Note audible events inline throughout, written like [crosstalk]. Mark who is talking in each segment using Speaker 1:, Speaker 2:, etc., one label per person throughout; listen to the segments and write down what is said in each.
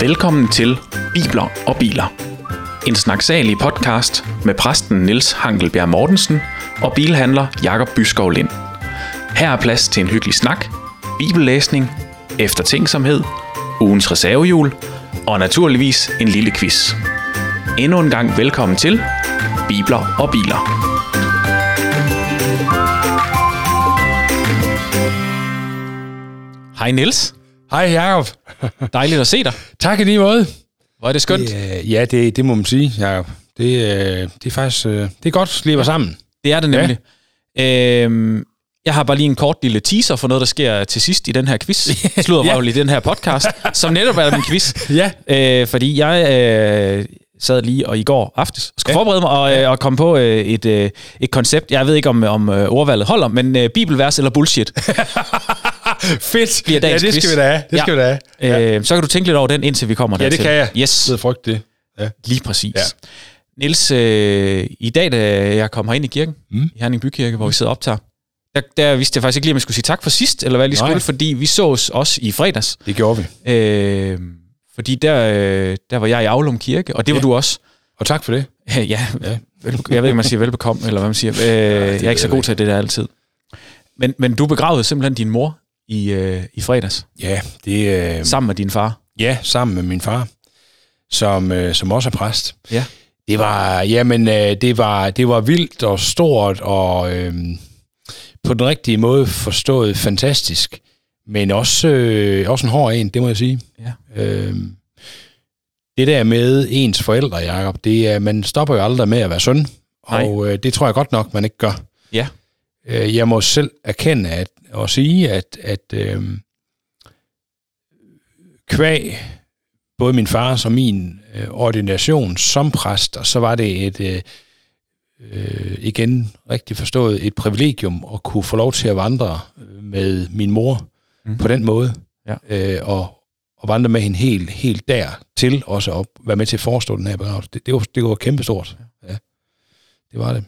Speaker 1: Velkommen til Bibler og Biler. En snaksalig podcast med præsten Niels Hankelbjerg Mortensen og bilhandler Jakob Byskov Lind. Her er plads til en hyggelig snak, bibellæsning, eftertænksomhed, ugens reservehjul og naturligvis en lille quiz. Endnu en gang velkommen til Bibler og Biler. Hej Niels.
Speaker 2: Hej Jacob.
Speaker 1: Dejligt at se dig.
Speaker 2: Tak i lige måde.
Speaker 1: Hvor er det skønt.
Speaker 2: Det, øh, ja, det, det må man sige, Jacob. Det, øh, det er faktisk øh, det er godt at være sammen.
Speaker 1: Det er det nemlig. Ja. Øhm, jeg har bare lige en kort lille teaser for noget, der sker til sidst i den her quiz. Slutter [laughs] ja. i den her podcast, som netop er min quiz. [laughs]
Speaker 2: Ja.
Speaker 1: Øh, fordi jeg øh, sad lige og i går aftes og skulle ja. forberede mig og, øh, og komme på øh, et, øh, et koncept. Jeg ved ikke, om, om øh, ordvalget holder, men øh, bibelvers eller bullshit. [laughs]
Speaker 2: Fedt.
Speaker 1: Bliver dagens
Speaker 2: ja, det skal
Speaker 1: quiz.
Speaker 2: vi da have. Det
Speaker 1: Ja.
Speaker 2: skal vi da have.
Speaker 1: Øh, så kan du tænke lidt over den, indtil vi kommer
Speaker 2: Ja, det kan jeg.
Speaker 1: Yes,
Speaker 2: Jeg ved frygt det. Ja.
Speaker 1: lige præcis.
Speaker 2: Ja.
Speaker 1: Niels, øh, i dag, da jeg kom herind i kirken,
Speaker 2: Mm.
Speaker 1: i Herning Bykirke, hvor vi sidder og optager, der, der vidste jeg faktisk ikke lige, om jeg skulle sige tak for sidst, eller hvad jeg lige
Speaker 2: Nej.
Speaker 1: skulle, fordi vi sås også i fredags.
Speaker 2: Det gjorde vi.
Speaker 1: Øh, fordi der, øh, der var jeg i Aulum Kirke, og det var
Speaker 2: Ja.
Speaker 1: du også.
Speaker 2: Og tak for det.
Speaker 1: ja,
Speaker 2: Ja.
Speaker 1: vel, jeg ved ikke, om man siger velbekomme, eller hvad man siger. Øh, jeg er ikke så god til det der altid. Men, men du begravede simpelthen din mor i, øh, i fredags,
Speaker 2: Ja, det, øh,
Speaker 1: sammen med din far.
Speaker 2: ja, sammen med min far, som, øh, som også er præst.
Speaker 1: Ja.
Speaker 2: Det var, jamen, øh, det var, det var vildt og stort og øh, på den rigtige måde forstået fantastisk. Men også, øh, også en hård en, det må jeg sige.
Speaker 1: Ja.
Speaker 2: Øh, det der med ens forældre, Jacob, det er, man stopper jo aldrig med at være søn.
Speaker 1: Nej.
Speaker 2: Og øh, det tror jeg godt nok, man ikke gør.
Speaker 1: Ja.
Speaker 2: Øh, jeg må selv erkende at, og sige, at, at øh, kvæg både min fars og min øh, ordination som præst, og så var det et, øh, øh, igen rigtig forstået, et privilegium at kunne få lov til at vandre øh, med min mor
Speaker 1: mm.
Speaker 2: på den måde,
Speaker 1: Ja.
Speaker 2: øh, og, og vandre med hende helt, helt der til også at være med til at forestå den her begravelse. Det, det, var, det var kæmpestort. Ja. Det var det.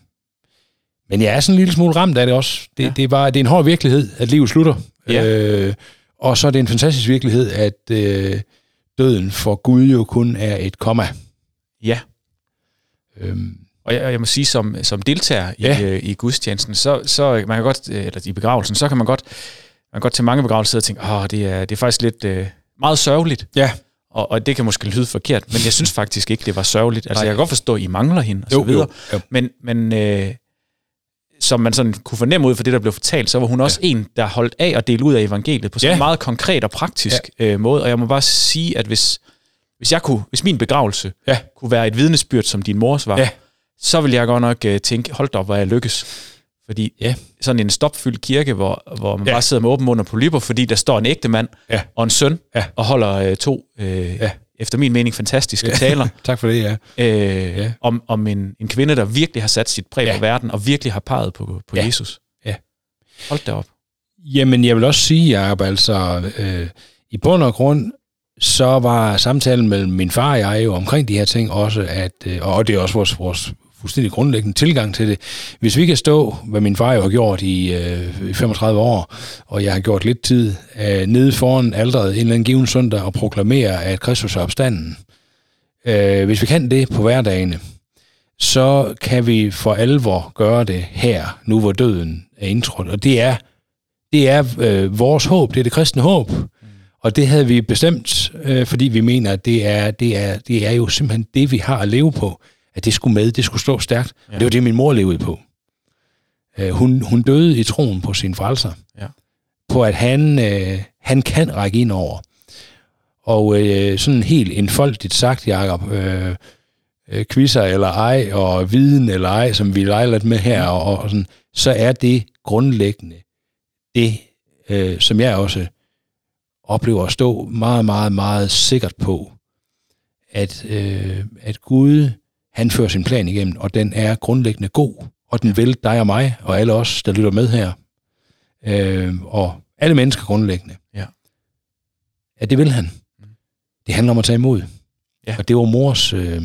Speaker 2: Men jeg er sådan en lille smule ramt af det også. Det,
Speaker 1: Ja.
Speaker 2: det, var, det er en hård virkelighed, at livet slutter.
Speaker 1: Ja.
Speaker 2: Øh, og så er det en fantastisk virkelighed, at øh, døden for Gud jo kun er et komma.
Speaker 1: Ja.
Speaker 2: Øhm,
Speaker 1: Og jeg, jeg må sige, som, som deltager i,
Speaker 2: Ja.
Speaker 1: øh, i gudstjenesten, så, så man kan godt, øh, eller i begravelsen, så kan man godt, man kan godt til mange begravelser og tænke, åh, det er, det er faktisk lidt øh, meget sørgeligt.
Speaker 2: ja,
Speaker 1: Og, og det kan måske lyde forkert, men jeg synes [laughs] faktisk ikke, det var sørgeligt. Altså,
Speaker 2: Nej.
Speaker 1: jeg kan godt forstå, at I mangler hende, og
Speaker 2: jo,
Speaker 1: så videre.
Speaker 2: jo, jo.
Speaker 1: Men, men øh, som man sådan kunne fornemme ud fra det, der blev fortalt, så var hun også en, der holdt af at dele ud af evangeliet på sådan
Speaker 2: Ja.
Speaker 1: en meget konkret og praktisk ja. øh, måde. Og jeg må bare sige, at hvis, hvis, jeg kunne, hvis min begravelse
Speaker 2: Ja.
Speaker 1: kunne være et vidnesbyrd, som din mors var,
Speaker 2: Ja.
Speaker 1: så ville jeg godt nok øh, tænke, hold da op, hvor jeg lykkes. Fordi
Speaker 2: Ja.
Speaker 1: sådan en stopfyldt kirke, hvor, hvor man ja.
Speaker 2: Ja.
Speaker 1: bare sidder med åben mund og polypper, fordi der står en ægte mand
Speaker 2: Ja.
Speaker 1: og en søn
Speaker 2: Ja.
Speaker 1: og holder øh, to, øh,
Speaker 2: Ja.
Speaker 1: Efter min mening, fantastiske [laughs] taler
Speaker 2: Tak for det, ja.
Speaker 1: øh,
Speaker 2: Ja.
Speaker 1: om, om en, en kvinde, der virkelig har sat sit præg ja.
Speaker 2: Ja.
Speaker 1: på verden, og virkelig har peget på, på ja.
Speaker 2: Ja.
Speaker 1: Jesus.
Speaker 2: Ja.
Speaker 1: Hold da op.
Speaker 2: Jamen, jeg vil også sige, Jacob, altså, øh, i bund og grund, så var samtalen mellem min far og jeg jo omkring de her ting også, at, øh, og det er også vores, vores fuldstændig grundlæggende tilgang til det. Hvis vi kan stå, hvad min far jo har gjort i, øh, i 35 år, og jeg har gjort lidt tid, øh, nede foran alderet en eller anden given søndag og proklamere, at Kristus er opstanden. Øh, hvis vi kan det på hverdagene, så kan vi for alvor gøre det her, nu hvor døden er indtrådt. Og det er, det er øh, vores håb, det er det kristne håb. Og det havde vi bestemt, øh, fordi vi mener, at det er, det, er, det er jo simpelthen det, vi har at leve på. At det skulle med, det skulle stå stærkt.
Speaker 1: Ja.
Speaker 2: Ja. Det var det, min mor levede på. Øh, hun, hun døde i troen på sin frelser.
Speaker 1: Ja.
Speaker 2: På at han, øh, han kan række ind over. Og øh, sådan helt enfoldigt sagt, Jacob, øh, øh, quizzer eller ej, og viden eller ej, som vi leger lidt med her, og, og sådan, så er det grundlæggende det, øh, som jeg også oplever at stå meget, meget, meget sikkert på, at, øh, at Gud, han fører sin plan igennem, og den er grundlæggende god, og den vil dig og mig, og alle os, der lytter med her, øh, og alle mennesker grundlæggende.
Speaker 1: Ja.
Speaker 2: Ja, det vil han. Det handler om at tage imod.
Speaker 1: Ja.
Speaker 2: Og det var mors, øh,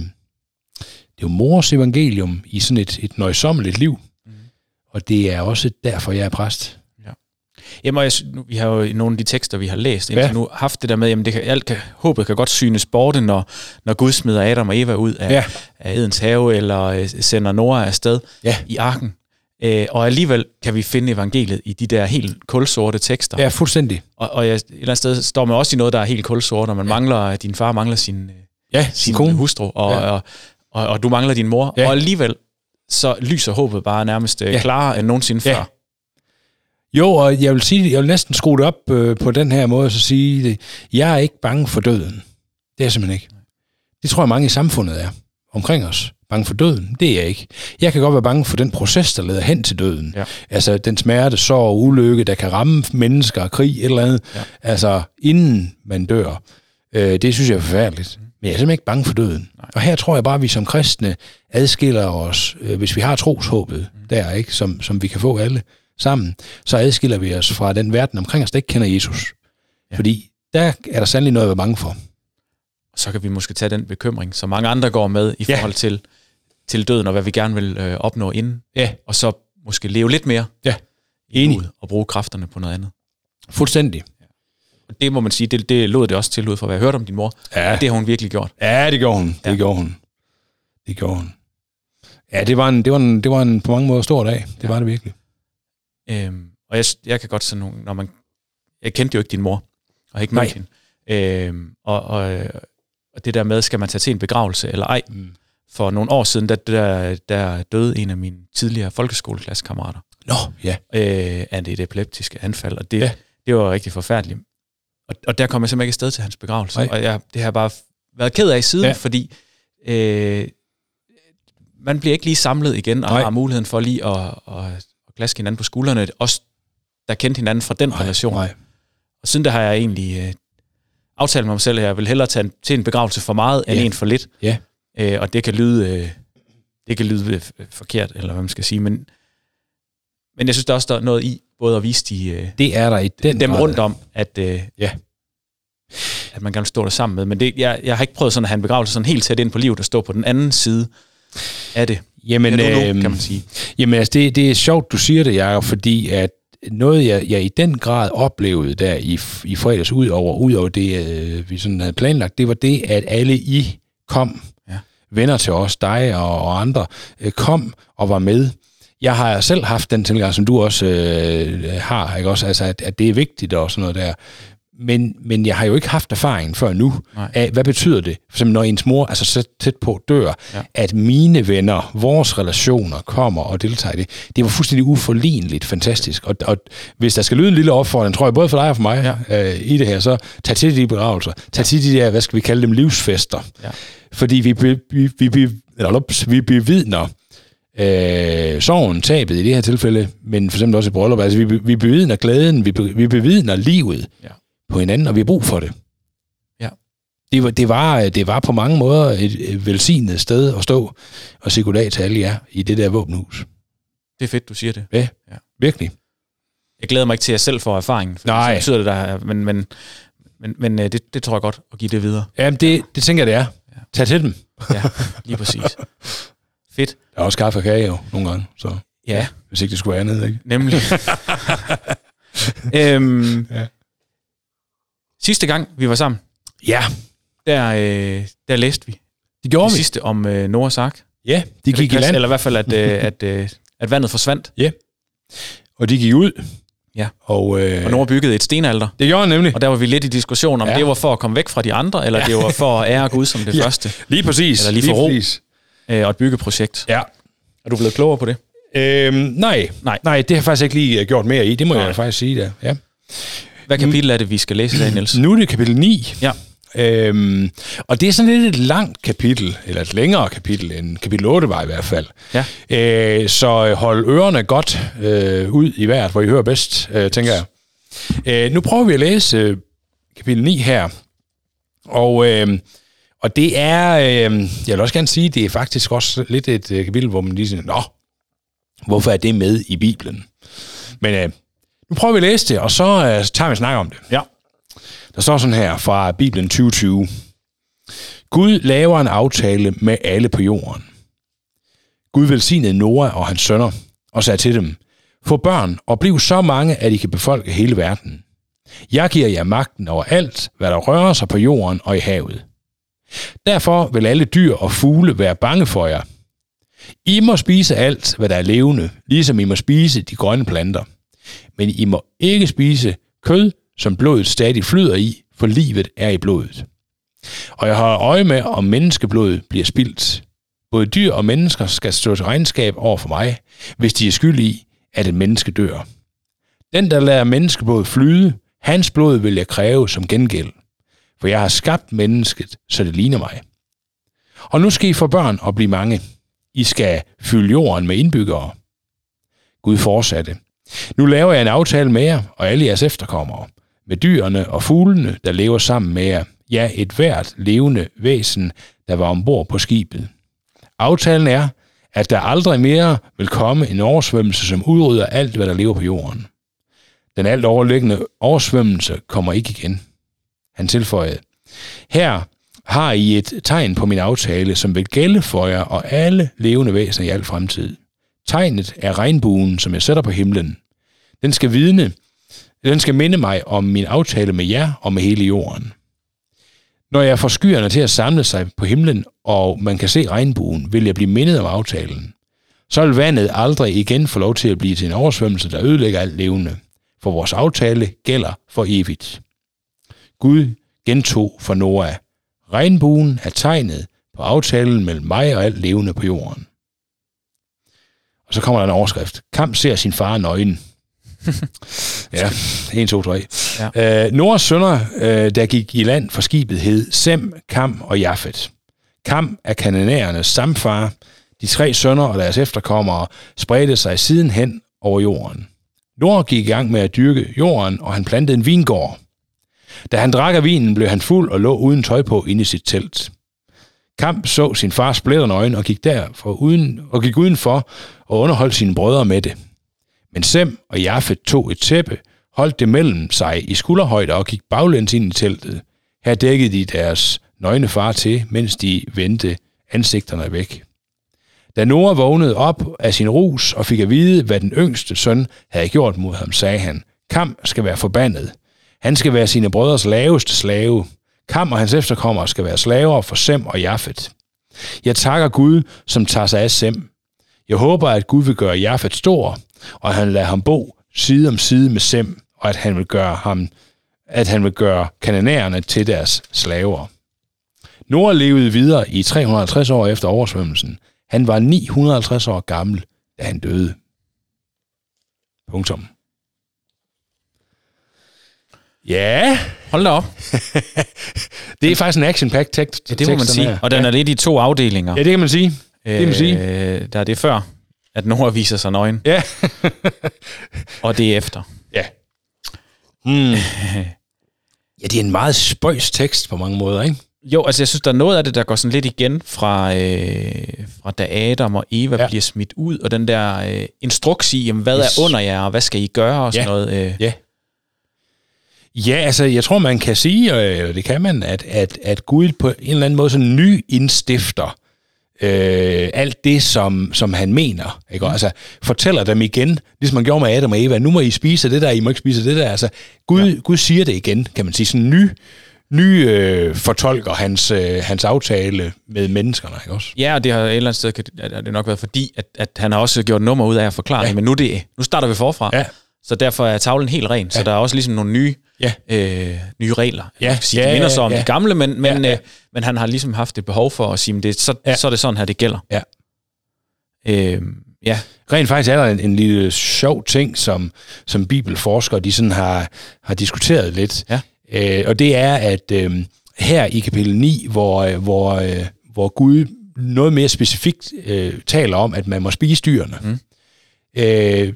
Speaker 2: det var mors evangelium i sådan et, et nøjsommeligt liv.
Speaker 1: Mhm.
Speaker 2: Og det er også derfor, jeg er præst.
Speaker 1: Jamen, jeg, nu, vi har jo i nogle af de tekster, vi har læst indtil
Speaker 2: Ja.
Speaker 1: nu, haft det der med, jamen det kan, alt kan, håbet kan godt synes borte, når, når Gud smider Adam og Eva ud af,
Speaker 2: Ja.
Speaker 1: af Edens have, eller øh, sender Noah afsted
Speaker 2: Ja.
Speaker 1: i arken. Øh, og alligevel kan vi finde evangeliet i de der helt kulsorte tekster.
Speaker 2: Ja, fuldstændig.
Speaker 1: Og, og jeg, et eller andet sted står man også i noget, der er helt kulsort, og man ja. mangler, din far mangler sin, øh,
Speaker 2: Ja,
Speaker 1: sin
Speaker 2: kone.
Speaker 1: hustru, og,
Speaker 2: Ja.
Speaker 1: og, og, og du mangler din mor.
Speaker 2: Ja.
Speaker 1: Og alligevel så lyser håbet bare nærmest øh,
Speaker 2: ja.
Speaker 1: klarere end nogensinde
Speaker 2: Ja.
Speaker 1: før.
Speaker 2: Jo, og jeg vil, sige, jeg vil næsten skrue det op øh, på den her måde, og så sige det. Jeg er ikke bange for døden. Det er jeg simpelthen ikke. Det tror jeg mange i samfundet er omkring os. Bange for døden. Det er jeg ikke. Jeg kan godt være bange for den proces, der leder hen til døden.
Speaker 1: Ja.
Speaker 2: Altså den smerte, sorg og ulykke, der kan ramme mennesker, krig, et eller andet.
Speaker 1: Ja.
Speaker 2: Altså inden man dør. Øh, det synes jeg er forfærdeligt. Men jeg er simpelthen ikke bange for døden.
Speaker 1: Nej.
Speaker 2: Og her tror jeg bare, at vi som kristne adskiller os, øh, hvis vi har troshåbet der, ikke, som, som vi kan få alle sammen, så adskiller vi os fra den verden omkring os, der ikke kender Jesus. Ja.
Speaker 1: Ja.
Speaker 2: Fordi der er der sandelig noget at være bange for.
Speaker 1: Så kan vi måske tage den bekymring, som mange andre går med i
Speaker 2: Ja.
Speaker 1: forhold til, til døden, og hvad vi gerne vil øh, opnå inden.
Speaker 2: Ja.
Speaker 1: Og så måske leve lidt mere
Speaker 2: Ja. Enig.
Speaker 1: og bruge kræfterne på noget andet.
Speaker 2: Fuldstændig.
Speaker 1: Og det må man sige, det, det lod det også til ud fra, hvad jeg hørte om din mor.
Speaker 2: Ja,
Speaker 1: Det har hun virkelig gjort.
Speaker 2: ja det gjorde hun. Det
Speaker 1: Ja.
Speaker 2: gjorde hun. Det gjorde hun. Ja, det var en, det var en, det var en på mange måder stor dag. Det
Speaker 1: Ja.
Speaker 2: var det virkelig.
Speaker 1: Øhm, og jeg, jeg kan godt sådan nogle, når man... Jeg kendte jo ikke din mor, og har ikke mødt hende. Øhm, og, og, og det der med, skal man tage til en begravelse eller ej?
Speaker 2: Mm.
Speaker 1: For nogle år siden, der, der, der døde en af mine tidligere folkeskoleklasskammerater
Speaker 2: Nå, ja.
Speaker 1: øh, af et epileptiske anfald, og det,
Speaker 2: Ja.
Speaker 1: det var rigtig forfærdeligt. Og, og der kom jeg simpelthen ikke afsted til hans begravelse.
Speaker 2: Nej.
Speaker 1: Og jeg, det har jeg bare været ked af siden,
Speaker 2: ja.
Speaker 1: fordi øh, man bliver ikke lige samlet igen, og
Speaker 2: Nej.
Speaker 1: har muligheden for lige at, at, at klaske hinanden på skuldrene. Også der kendte hinanden fra den
Speaker 2: Nej,
Speaker 1: relation.
Speaker 2: Nej.
Speaker 1: Og siden der har jeg egentlig øh, aftalt med mig selv, at jeg vil hellere tage en, til en begravelse for meget, end
Speaker 2: Ja.
Speaker 1: en for lidt.
Speaker 2: Ja.
Speaker 1: Øh, og det kan lyde, øh, det kan lyde øh, forkert, eller hvad man skal sige, men, men jeg synes, der også der er noget i, både at vise de, øh,
Speaker 2: Det er der i den
Speaker 1: dem
Speaker 2: grad.
Speaker 1: rundt om, at, øh,
Speaker 2: Ja.
Speaker 1: at man gerne vil stå der sammen med. Men det, jeg, jeg har ikke prøvet sådan at have en begravelse sådan helt tæt ind på livet, og stå på den anden side af det.
Speaker 2: Jamen,
Speaker 1: Men, ja, nu,
Speaker 2: øhm,
Speaker 1: kan man sige.
Speaker 2: Jamen altså, det, det er sjovt, du siger det, Jacob, fordi at noget, jeg, jeg i den grad oplevede der i, i fredags, ud over, ud over det, øh, vi sådan havde planlagt, det var det, at alle I kom,
Speaker 1: Ja.
Speaker 2: venner til os, dig og, og andre, øh, kom og var med. Jeg har selv haft den tilgang, som du også øh, har, ikke også? Altså, at, at det er vigtigt og sådan noget der. Men, men jeg har jo ikke haft erfaring før nu
Speaker 1: Nej.
Speaker 2: af, hvad betyder det, for eksempel når ens mor altså så tæt på dør, ja. At mine venner, vores relationer kommer og deltager i det. Det var fuldstændig uforligneligt fantastisk. Og, og hvis der skal lyde en lille opfordring, tror jeg både for dig og for mig ja. øh, i det her, så tag til de begravelser. Tag ja. til de der, hvad skal vi kalde dem, livsfester.
Speaker 1: Ja.
Speaker 2: Fordi vi, vi, vi, vi, eller, ups, vi bevidner øh, sorgen, tabet i det her tilfælde, men for eksempel også i bryllup. Altså, vi, vi bevidner glæden, vi, vi bevidner livet
Speaker 1: Ja.
Speaker 2: På hinanden, og vi har brug for det.
Speaker 1: Ja.
Speaker 2: Det var, det, var, det var på mange måder et, et velsignet sted at stå og sige goddag til alle jer i det der våbenhus.
Speaker 1: Det er fedt, du siger det.
Speaker 2: Ja,
Speaker 1: Ja.
Speaker 2: virkelig.
Speaker 1: Jeg glæder mig ikke til, at jeg selv får erfaringen. For
Speaker 2: Nej.
Speaker 1: Så betyder det, der, men, men, men, men øh, det, det tror jeg godt at give det videre.
Speaker 2: Jamen, det, det tænker jeg, det er.
Speaker 1: Ja.
Speaker 2: Tag til dem.
Speaker 1: Ja, lige præcis. Fedt.
Speaker 2: Der er også kaffe og kage jo, nogle gange, så
Speaker 1: Ja,
Speaker 2: hvis ikke det skulle være andet, ikke?
Speaker 1: nemlig. [laughs] øhm,
Speaker 2: Ja.
Speaker 1: Sidste gang, vi var sammen,
Speaker 2: Ja,
Speaker 1: der, øh, der læste vi
Speaker 2: det gjorde
Speaker 1: det
Speaker 2: vi.
Speaker 1: sidste om øh, Noahs ark.
Speaker 2: Ja, de
Speaker 1: Er det
Speaker 2: gik i land,
Speaker 1: Eller i hvert fald, at, øh, at, øh, at vandet forsvandt,
Speaker 2: og de gik ud.
Speaker 1: Ja.
Speaker 2: Og, øh,
Speaker 1: og Noah byggede et stenalter.
Speaker 2: det gjorde han nemlig.
Speaker 1: Og der var vi lidt i diskussion om,
Speaker 2: Ja.
Speaker 1: ja. det var for at komme væk fra de andre, eller det var for at ære Gud som det [laughs]
Speaker 2: Ja.
Speaker 1: første,
Speaker 2: Lige præcis.
Speaker 1: Eller lige for ro.
Speaker 2: præcis.
Speaker 1: øh, og et byggeprojekt.
Speaker 2: Ja.
Speaker 1: Er du blevet klogere på det?
Speaker 2: Øhm, nej,
Speaker 1: Nej.
Speaker 2: nej, det har jeg faktisk ikke lige øh, gjort mere i. Det må
Speaker 1: Nej.
Speaker 2: jeg faktisk sige der. Ja.
Speaker 1: Hvad kapitel er det, vi skal læse i dag, Niels?
Speaker 2: Nu er det kapitel 9.
Speaker 1: Ja.
Speaker 2: Øhm, og det er sådan lidt et langt kapitel, eller et længere kapitel end kapitel 8 var i hvert fald.
Speaker 1: Ja.
Speaker 2: Øh, så hold ørerne godt øh, ud i vejret, hvor I hører bedst, øh, tænker jeg. Øh, nu prøver vi at læse øh, kapitel 9 her. Og, øh, og det er, øh, jeg vil også gerne sige, det er faktisk også lidt et øh, kapitel, hvor man lige siger, nå, hvorfor er det med i Bibelen? Men øh, nu prøver vi at læse det, og så øh, tager vi en snak om det.
Speaker 1: Ja.
Speaker 2: Der står sådan her fra Bibelen 2020. Gud laver en aftale med alle på jorden. Gud velsignede Noah og hans sønner og sagde til dem, Få børn og bliv så mange, at I kan befolke hele verden. Jeg giver jer magten over alt, hvad der rører sig på jorden og i havet. Derfor vil alle dyr og fugle være bange for jer. I må spise alt, hvad der er levende, ligesom I må spise de grønne planter. Men I må ikke spise kød, som blodet stadig flyder i, for livet er i blodet. Og jeg har øje med, om menneskeblodet bliver spildt. Både dyr og mennesker skal stå til regnskab over for mig, hvis de er skyldige i, at et menneske dør. Den, der lader menneskeblod flyde, hans blod vil jeg kræve som gengæld. For jeg har skabt mennesket, så det ligner mig. Og nu skal I få børn og blive mange. I skal fylde jorden med indbyggere. Gud fortsatte. Nu laver jeg en aftale med jer og alle jeres efterkommere, med dyrene og fuglene, der lever sammen med jer, ja, et hvert levende væsen, der var ombord på skibet. Aftalen er, at der aldrig mere vil komme en oversvømmelse, som udrydder alt, hvad der lever på jorden. Den alt overliggende oversvømmelse kommer ikke igen. Han tilføjede, her har I et tegn på min aftale, som vil gælde for jer og alle levende væsener i al fremtid. Tegnet er regnbuen, som jeg sætter på himlen. Den skal vidne, den skal minde mig om min aftale med jer og med hele jorden. Når jeg får skyerne til at samle sig på himlen, og man kan se regnbuen, vil jeg blive mindet om aftalen. Så vil vandet aldrig igen få lov til at blive til en oversvømmelse, der ødelægger alt levende. For vores aftale gælder for evigt. Gud gentog for Noah. Regnbuen er tegnet på aftalen mellem mig og alt levende på jorden. Og så kommer der en overskrift. Kamp ser sin far nøgen ja, 1, 2, 3. Ja. Øh, Noras sønner, øh, der gik i land for skibet, hed Sem, Kam og Jafet. Kam er kanonærernes samfar. De tre sønner og deres efterkommere spredte sig sidenhen over jorden. Nora gik i gang med at dyrke jorden, og han plantede en vingård. Da han drak af vinen, blev han fuld og lå uden tøj på inde i sit telt. Kamp så sin fars øjne og gik derfor uden, og gik udenfor og underholdt sine brødre med det. Men Sem og Jafet tog et tæppe, holdt det mellem sig i skulderhøjde og gik baglæns ind i teltet. Her dækkede de deres nøgne far til, mens de vendte ansigterne væk. Da Nora vågnede op af sin rus og fik at vide, hvad den yngste søn havde gjort mod ham, sagde han, Kam skal være forbandet. Han skal være sine brødres laveste slave. Kam og hans efterkommere skal være slaver for Sem og Jafet. Jeg takker Gud, som tager sig af Sem. Jeg håber, at Gud vil gøre Jafet stor, og at han lader ham bo side om side med Sem, og at han vil gøre ham at han vil gøre kananærerne til deres slaver. Nora levede videre i 350 år efter oversvømmelsen. Han var 950 år gammel, da han døde. Punktum. Ja.
Speaker 1: Hold da op. [laughs]
Speaker 2: det er faktisk en action-packed tekst.
Speaker 1: Ja, det må man sige. Her. Og den ja. er lidt i to afdelinger.
Speaker 2: Ja, det kan man sige. Det kan man sige.
Speaker 1: Øh, der er det før, at Nora viser sig nøgen.
Speaker 2: Ja. [laughs]
Speaker 1: og det er efter.
Speaker 2: Ja. Hmm. [laughs] ja, det er en meget spøjs tekst på mange måder, ikke?
Speaker 1: Jo, altså jeg synes, der er noget af det, der går sådan lidt igen fra, øh, fra da Adam og Eva ja. bliver smidt ud, og den der øh, instruks i, jamen, hvad yes. er under jer, og hvad skal I gøre, og sådan ja. noget. Øh.
Speaker 2: Ja. Ja, altså jeg tror, man kan sige, og det kan man, at, at, at Gud på en eller anden måde sådan ny indstifter øh, alt det, som, som han mener. Ikke? Altså fortæller dem igen, ligesom man gjorde med Adam og Eva, nu må I spise det der, I må ikke spise det der. Altså Gud, ja. Gud siger det igen, kan man sige, sådan ny ny øh, fortolker hans, øh, hans aftale med menneskerne, ikke også?
Speaker 1: Ja, og det har et eller andet sted at det nok været fordi, at, at han har også gjort nummer ud af at forklare ja. det, men nu, det, nu starter vi forfra. Ja. Så derfor er tavlen helt ren, ja. så der er også ligesom nogle nye, ja. øh, nye regler.
Speaker 2: Ja.
Speaker 1: Sige, ja, de minder så om ja. de gamle, men, men, ja, ja. Øh, men han har ligesom haft et behov for at sige, det, så, ja. så er det sådan her, det gælder.
Speaker 2: Ja.
Speaker 1: Øh, ja.
Speaker 2: Rent faktisk er der en, en lille sjov ting, som, som bibelforskere de sådan har, har diskuteret lidt. Ja. Øh, og det er, at øh, her i kapitel 9, hvor, øh, hvor, øh, hvor Gud noget mere specifikt øh, taler om, at man må spise dyrene. Mm. Øh,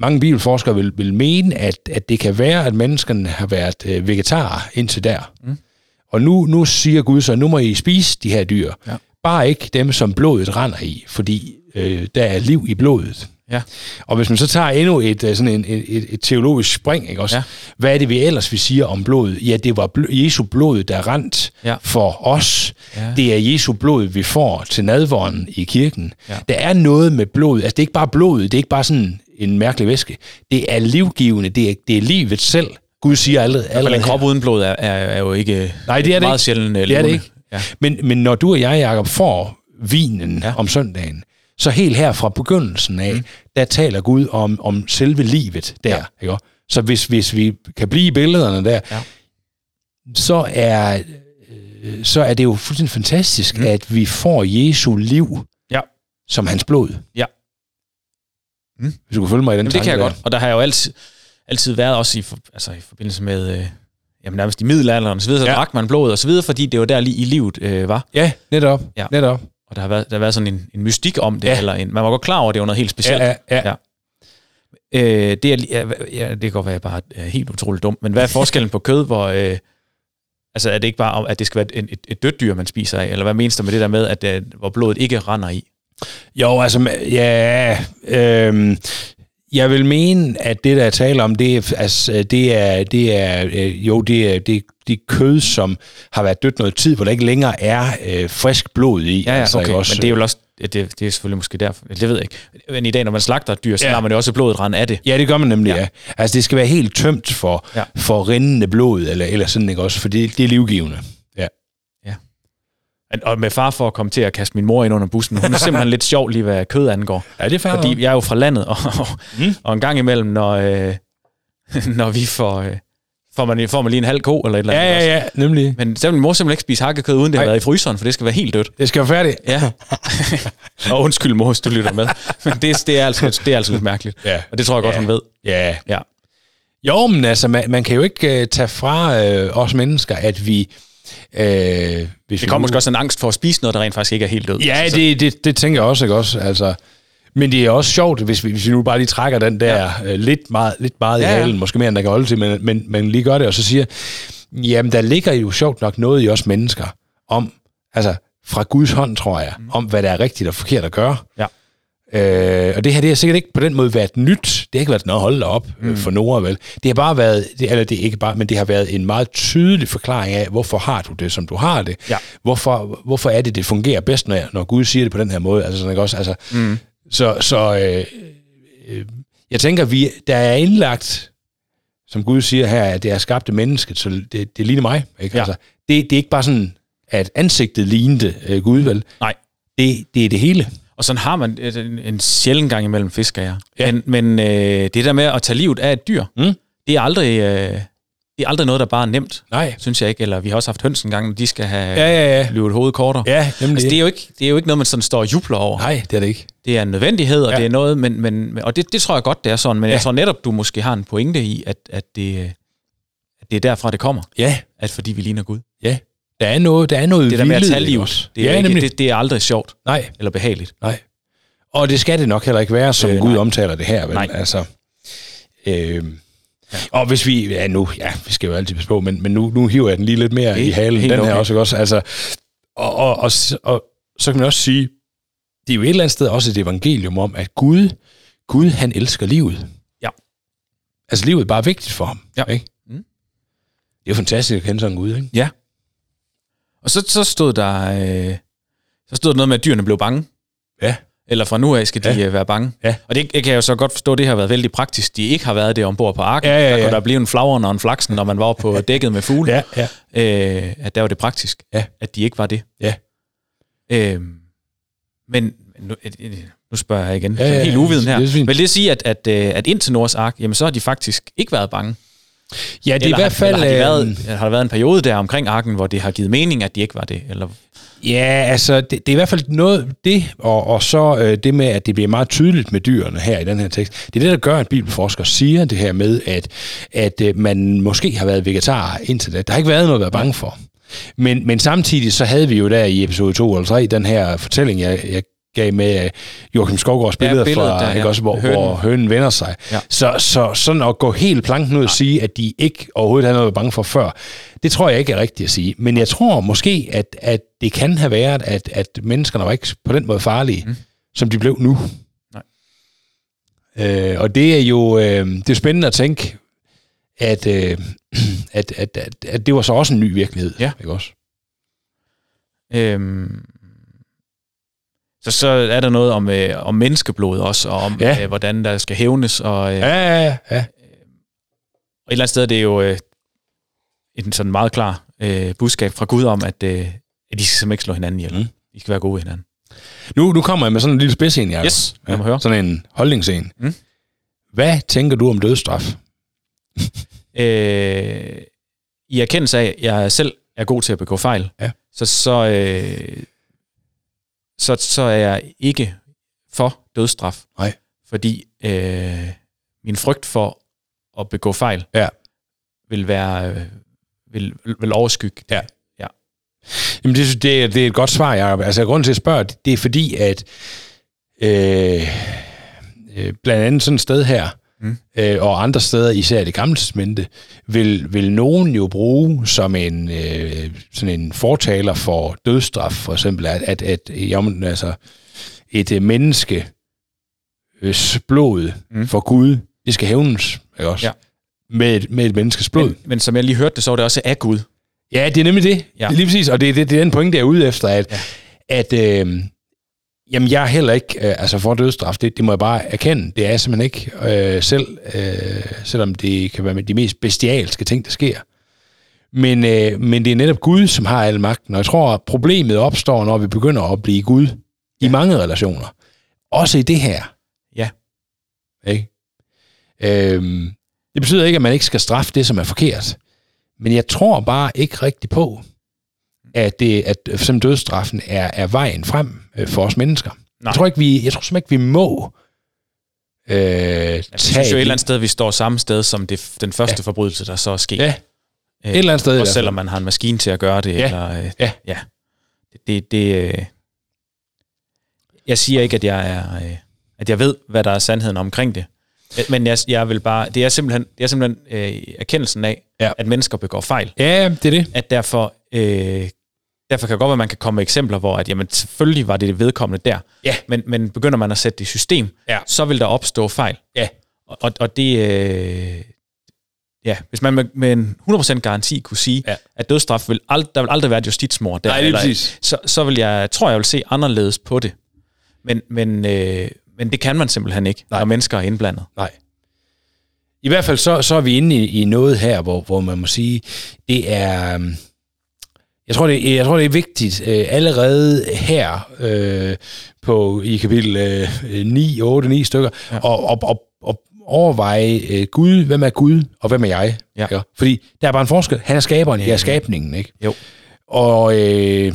Speaker 2: mange bibelforskere vil, vil mene, at, at det kan være, at menneskene har været øh, vegetarer indtil der. Mm. Og nu, nu siger Gud så, nu må I spise de her dyr. Ja. Bare ikke dem, som blodet render i, fordi øh, der er liv i blodet. Ja. Og hvis man så tager endnu et, øh, sådan en, et, et teologisk spring, ikke også? Ja. hvad er det, vi ellers vi siger om blodet? Ja, det var bl- Jesu blod, der rent ja. for os. Ja. Det er Jesu blod, vi får til nadvånden i kirken. Ja. Der er noget med blodet. Altså, det er ikke bare blodet, det er ikke bare sådan en mærkelig væske. Det er livgivende, det er, det er livet selv. Gud siger allerede,
Speaker 1: Men
Speaker 2: allerede
Speaker 1: en krop uden blod er, er, er jo ikke
Speaker 2: Nej, det er det
Speaker 1: meget
Speaker 2: ikke.
Speaker 1: sjældent
Speaker 2: Det er det ikke.
Speaker 1: Ja.
Speaker 2: Men, men når du og jeg, Jacob, får vinen ja. om søndagen, så helt her fra begyndelsen af, mm. der taler Gud om, om selve livet der. Ja. Ikke? Så hvis, hvis vi kan blive i billederne der,
Speaker 1: Ja.
Speaker 2: så, er, øh, så er det jo fuldstændig fantastisk, mm. at vi får Jesu liv
Speaker 1: Ja.
Speaker 2: som hans blod.
Speaker 1: Ja.
Speaker 2: Mm. Hvis du kan følge mig i den
Speaker 1: Jamen, det kan jeg
Speaker 2: tanke
Speaker 1: godt. Og der har jo altid, altid været også i, for, altså, i forbindelse med... Øh, jamen nærmest i middelalderen og så videre, så
Speaker 2: Ja.
Speaker 1: drak man blod og så videre, fordi det var der lige i livet øh, var.
Speaker 2: Der. Ja, netop.
Speaker 1: Ja.
Speaker 2: netop.
Speaker 1: Og der har været, der har været sådan en, en mystik om det,
Speaker 2: Ja.
Speaker 1: eller en, man var godt klar over, at det var noget helt specielt.
Speaker 2: Ja, ja, ja.
Speaker 1: Ja. Øh, det, er, ja, ja, det kan godt være, jeg bare er helt utroligt dum, men hvad er forskellen på kød, hvor... Øh, altså er det ikke bare, at det skal være et, et, et dødt dyr, man spiser af, eller hvad menes der med det der med, at øh, hvor blodet ikke render i?
Speaker 2: Jo, altså, ja, øhm, jeg vil mene, at det, der er tale om, det er, altså, det er, det er øh, jo, det er, det, det kød, som har været dødt noget tid, hvor der ikke længere er øh, frisk blod i.
Speaker 1: Ja, ja,
Speaker 2: altså,
Speaker 1: okay,
Speaker 2: også,
Speaker 1: men det er jo også, det, det er selvfølgelig måske derfor, det ved jeg ikke. Men i dag, når man slagter et dyr, så
Speaker 2: Ja.
Speaker 1: lader man jo også blodet rende af det.
Speaker 2: Ja, det gør man nemlig, ja.
Speaker 1: Ja.
Speaker 2: Altså, det skal være helt tømt for. Ja. for rindende blod, eller, eller sådan, ikke også? For det, det er livgivende.
Speaker 1: Og med far for at komme til at kaste min mor ind under bussen. Hun er [laughs] simpelthen lidt sjov lige, hvad kød angår.
Speaker 2: Ja, det er fair nok.
Speaker 1: Fordi jeg er jo fra landet, og,
Speaker 2: Mm.
Speaker 1: mm. og en gang imellem, når, øh, [laughs] når vi får, øh, får, man, får man lige en halv ko eller et eller andet.
Speaker 2: Ja,
Speaker 1: også.
Speaker 2: ja, ja, nemlig.
Speaker 1: Men så vil min mor simpelthen ikke spise hakkekød, uden det har
Speaker 2: Nej.
Speaker 1: været i fryseren, for det skal være helt dødt.
Speaker 2: Det skal være færdigt.
Speaker 1: Ja. [laughs] og undskyld mor, hvis du lytter med. Men det, det, er, altså, det er altså lidt mærkeligt.
Speaker 2: Ja.
Speaker 1: Og det tror jeg godt,
Speaker 2: Ja.
Speaker 1: hun ved.
Speaker 2: Ja,
Speaker 1: Ja.
Speaker 2: Jo, men altså, man, man kan jo ikke uh, tage fra uh, os mennesker, at vi... Uh, hvis
Speaker 1: Det kommer måske også en angst for at spise noget, der rent faktisk ikke er helt død.
Speaker 2: Ja,
Speaker 1: Så-
Speaker 2: det, det, det tænker jeg også, ikke også? Altså, men det er også sjovt, hvis vi, hvis vi nu bare lige trækker den der ja. uh, lidt meget, lidt meget ja,
Speaker 1: Ja,
Speaker 2: i halen, måske mere end der kan holde til, men, men, men lige gør det, og så siger, jamen der ligger jo sjovt nok noget i os mennesker, om, altså fra Guds hånd, tror jeg, mm. om hvad der er rigtigt og forkert at gøre.
Speaker 1: Ja.
Speaker 2: Øh, og det her, det har sikkert ikke på den måde været nyt. Det har ikke været noget hold op mm. for Nora, vel? Det har bare været, det, eller det er ikke bare, men det har været en meget tydelig forklaring af, hvorfor har du det, som du har det?
Speaker 1: Ja.
Speaker 2: Hvorfor, hvorfor er det, det fungerer bedst, når, når Gud siger det på den her måde? Altså, sådan, ikke også? Altså, mm. Så, så øh, øh, jeg tænker, vi, der er indlagt, som Gud siger her, at det er skabt af mennesket, så det, det ligner mig. Ikke?
Speaker 1: Ja.
Speaker 2: Altså, det, det er ikke bare sådan, at ansigtet lignede øh, Gud, vel?
Speaker 1: Nej.
Speaker 2: Det, det er det hele.
Speaker 1: Og sådan har man en, en sjældent gang imellem fisker, ja.
Speaker 2: Ja.
Speaker 1: Men, men øh, det der med at tage livet af et dyr,
Speaker 2: Mm.
Speaker 1: det, er aldrig, øh, det er aldrig noget, der bare er nemt,
Speaker 2: Nej.
Speaker 1: synes jeg ikke. Eller vi har også haft høns en gang, når de skal have
Speaker 2: Ja, ja, ja.
Speaker 1: løbet hovedet kortere.
Speaker 2: Ja, nemlig.
Speaker 1: Altså, det, er jo ikke, det er jo ikke noget, man sådan står og jubler over.
Speaker 2: Nej, det er det ikke.
Speaker 1: Det er en nødvendighed, og
Speaker 2: Ja.
Speaker 1: det er noget, men, men, og det, det tror jeg godt, det er sådan. Men ja. Jeg tror netop, du måske har en pointe i, at, at, det, at det er derfra, det kommer.
Speaker 2: Ja,
Speaker 1: At fordi vi ligner Gud.
Speaker 2: ja. Der er noget, der er noget
Speaker 1: Det der med at tage livet, det er,
Speaker 2: ja,
Speaker 1: ikke,
Speaker 2: nemlig.
Speaker 1: det, det er aldrig sjovt
Speaker 2: Nej,
Speaker 1: eller behageligt.
Speaker 2: nej. Og det skal det nok heller ikke være, som
Speaker 1: Øh,
Speaker 2: Gud
Speaker 1: nej.
Speaker 2: omtaler det her, vel?
Speaker 1: Nej.
Speaker 2: Altså, øh, og hvis vi, ja nu, ja, vi skal jo altid passe på, men, men nu, nu hiver jeg den lige lidt mere
Speaker 1: Helt-
Speaker 2: i halen, den her også, ikke også? Altså, og, og, og, og, og så kan man også sige, det er jo et eller andet sted også et evangelium om, at Gud, Gud han elsker livet.
Speaker 1: Ja.
Speaker 2: Altså livet er bare vigtigt for ham,
Speaker 1: Ja.
Speaker 2: ikke?
Speaker 1: Mm.
Speaker 2: Det er jo fantastisk at kende sådan en Gud, ikke?
Speaker 1: Ja. Og så, så stod der øh, så stod der noget med, at dyrene blev bange.
Speaker 2: Ja.
Speaker 1: Eller fra nu af skal de
Speaker 2: Ja.
Speaker 1: ja. være bange.
Speaker 2: Ja.
Speaker 1: Og det, det kan jeg jo så godt forstå, det har været vældig praktisk. De ikke har været det ombord på arken.
Speaker 2: Ja, ja,
Speaker 1: Der
Speaker 2: ja.
Speaker 1: kunne der blive en flavren og en flaksen, når man var på [laughs] dækket med fugle.
Speaker 2: Ja, ja.
Speaker 1: øh, at der var det praktisk,
Speaker 2: Ja.
Speaker 1: at de ikke var det.
Speaker 2: Ja.
Speaker 1: Øh, men nu, øh, nu spørger jeg igen,
Speaker 2: Ja,
Speaker 1: ja,
Speaker 2: ja,
Speaker 1: helt uviden her.
Speaker 2: det.
Speaker 1: Vil det sige, at, at, øh, at indtil Nords Ark, jamen så har de faktisk ikke været bange?
Speaker 2: Ja, det er i
Speaker 1: Eller
Speaker 2: hvert fald...
Speaker 1: Har, de
Speaker 2: øh,
Speaker 1: været, har der været en periode der omkring arken, hvor det har givet mening, at de ikke var det? Eller,
Speaker 2: Ja, altså, det, det er i hvert fald noget, det, og, og så øh, det med, at det bliver meget tydeligt med dyrene her i den her tekst. Det er det, der gør, at bibelforskere siger det her med, at, at øh, man måske har været vegetar indtil det. Der har ikke været noget at være bange for. Men, men samtidig så havde vi jo der i episode 2 eller 3 den her fortælling, jeg, jeg gav med øh, Joachim Skovgaards
Speaker 1: Ja,
Speaker 2: billeder, fra,
Speaker 1: der, ja.
Speaker 2: ikke også, hvor,
Speaker 1: Hønen.
Speaker 2: hvor hønen vender sig.
Speaker 1: Ja.
Speaker 2: Så, så sådan at gå helt planken ud og sige, at de ikke overhovedet havde noget bange for før, det tror jeg ikke er rigtigt at sige. Men jeg tror måske, at, at det kan have været, at, at menneskerne var ikke på den måde farlige, mm. som de blev nu.
Speaker 1: Nej.
Speaker 2: Øh, og det er jo øh, det er spændende at tænke, at, øh, at, at, at, at det var så også en ny virkelighed.
Speaker 1: Ja.
Speaker 2: Ikke også?
Speaker 1: øhm, Så, så er der noget om, øh, om menneskeblod også, og om
Speaker 2: Ja.
Speaker 1: øh, hvordan der skal hævnes, og, øh,
Speaker 2: Ja, ja, ja. ja.
Speaker 1: og et eller andet sted er det jo øh, en sådan meget klar øh, budskab fra Gud om, at, øh, at de skal simpelthen ikke slå hinanden ihjel.
Speaker 2: Mm.
Speaker 1: De skal være gode ved hinanden.
Speaker 2: Nu, nu kommer jeg med sådan en lille spids ind, Jacob.
Speaker 1: Yes, lad mig høre.
Speaker 2: Sådan en holdningsen.
Speaker 1: Mm.
Speaker 2: Hvad tænker du om dødsstraf? [laughs]
Speaker 1: Øh, I erkendelse af, at jeg selv er god til at begå fejl,
Speaker 2: Ja.
Speaker 1: så, så, øh, så, så er jeg ikke for dødsstraf.
Speaker 2: Nej.
Speaker 1: Fordi øh, min frygt for at begå fejl
Speaker 2: Ja.
Speaker 1: vil være øh, vil, vil overskygge.
Speaker 2: Ja. Jamen, det, det, er- det er et godt svar, Jacob. Altså, grunden til at spørge, det, det er fordi, at øh, øh, blandt andet sådan et sted her,
Speaker 1: Mm.
Speaker 2: øh, og andre steder, især det gamle testamente, vil, vil nogen jo bruge som en, øh, sådan en fortaler for dødsstraf, for eksempel, at, at, at jamen, altså, et øh, menneske øh, blod
Speaker 1: Mm.
Speaker 2: for Gud, det skal hævnes, ikke også?
Speaker 1: Ja.
Speaker 2: Med, et, med et menneskes blod.
Speaker 1: Men, men som jeg lige hørte det, så var det også af Gud.
Speaker 2: Ja, det er nemlig det.
Speaker 1: Ja.
Speaker 2: Det er lige præcis, og det, er- det, det er den pointe, jeg er ude efter, at,
Speaker 1: ja.
Speaker 2: at øh, jamen, jeg er heller ikke øh, altså for dødsstraf. Det, det må jeg bare erkende. Det er jeg simpelthen ikke øh, selv, øh, selvom det kan være de mest bestialske ting, der sker. Men, øh, men det er netop Gud, som har al magten, og jeg tror, at problemet opstår, når vi begynder at blive Gud i mange relationer. Også i det her.
Speaker 1: Ja.
Speaker 2: Ikke? Øhm, det betyder ikke, at man ikke skal straffe det, som er forkert. Men jeg tror bare ikke rigtig på, at, det, at for eksempel dødsstraffen er, er vejen frem øh, for os mennesker.
Speaker 1: Nej.
Speaker 2: Jeg tror, ikke, vi, jeg tror simpelthen ikke, vi må øh,
Speaker 1: Jeg synes jo et
Speaker 2: tage...
Speaker 1: eller andet sted, vi står samme sted som det, den første ja. forbrydelse, der så er sket.
Speaker 2: Ja,
Speaker 1: Øh,
Speaker 2: et eller andet sted. fald.
Speaker 1: selvom man har en maskine til at gøre det.
Speaker 2: Ja.
Speaker 1: Eller, øh,
Speaker 2: Ja.
Speaker 1: ja. Det, det, det, øh, jeg siger ikke, at jeg er, øh, at jeg ved, hvad der er sandheden omkring det. Men jeg, jeg vil bare, det er simpelthen, det er simpelthen øh, erkendelsen af,
Speaker 2: Ja.
Speaker 1: at mennesker begår fejl.
Speaker 2: Ja, det er det.
Speaker 1: At derfor, øh, derfor kan det godt være, at man kan komme med eksempler, hvor at, jamen, selvfølgelig var det det vedkommende der.
Speaker 2: Ja.
Speaker 1: Men, men begynder man at sætte det i system,
Speaker 2: Ja.
Speaker 1: så vil der opstå fejl.
Speaker 2: Ja.
Speaker 1: Og, og, det, øh, ja, hvis man med, med en 100% garanti kunne sige,
Speaker 2: Ja.
Speaker 1: at dødsstraf vil ald, der vil aldrig være et justitsmord der,
Speaker 2: Nej, præcis.
Speaker 1: så, så vil jeg, tror jeg, vil se anderledes på det. Men, men, øh, men det kan man simpelthen ikke,
Speaker 2: Nej.
Speaker 1: når mennesker er indblandet.
Speaker 2: Nej. I hvert fald så, så er vi inde i, i noget her, hvor, hvor man må sige, det er... øhm, Jeg tror, det, jeg tror, det er vigtigt øh, allerede her øh, på i kapitel øh, 9, 8, 9 stykker,
Speaker 1: Ja.
Speaker 2: og, og, og, og overveje øh, Gud, hvem er Gud, og hvem er jeg?
Speaker 1: Ja.
Speaker 2: Ikke? Fordi der er bare en forskel. Han er skaberen, jeg er skabningen, ikke?
Speaker 1: Jo.
Speaker 2: Og, øh,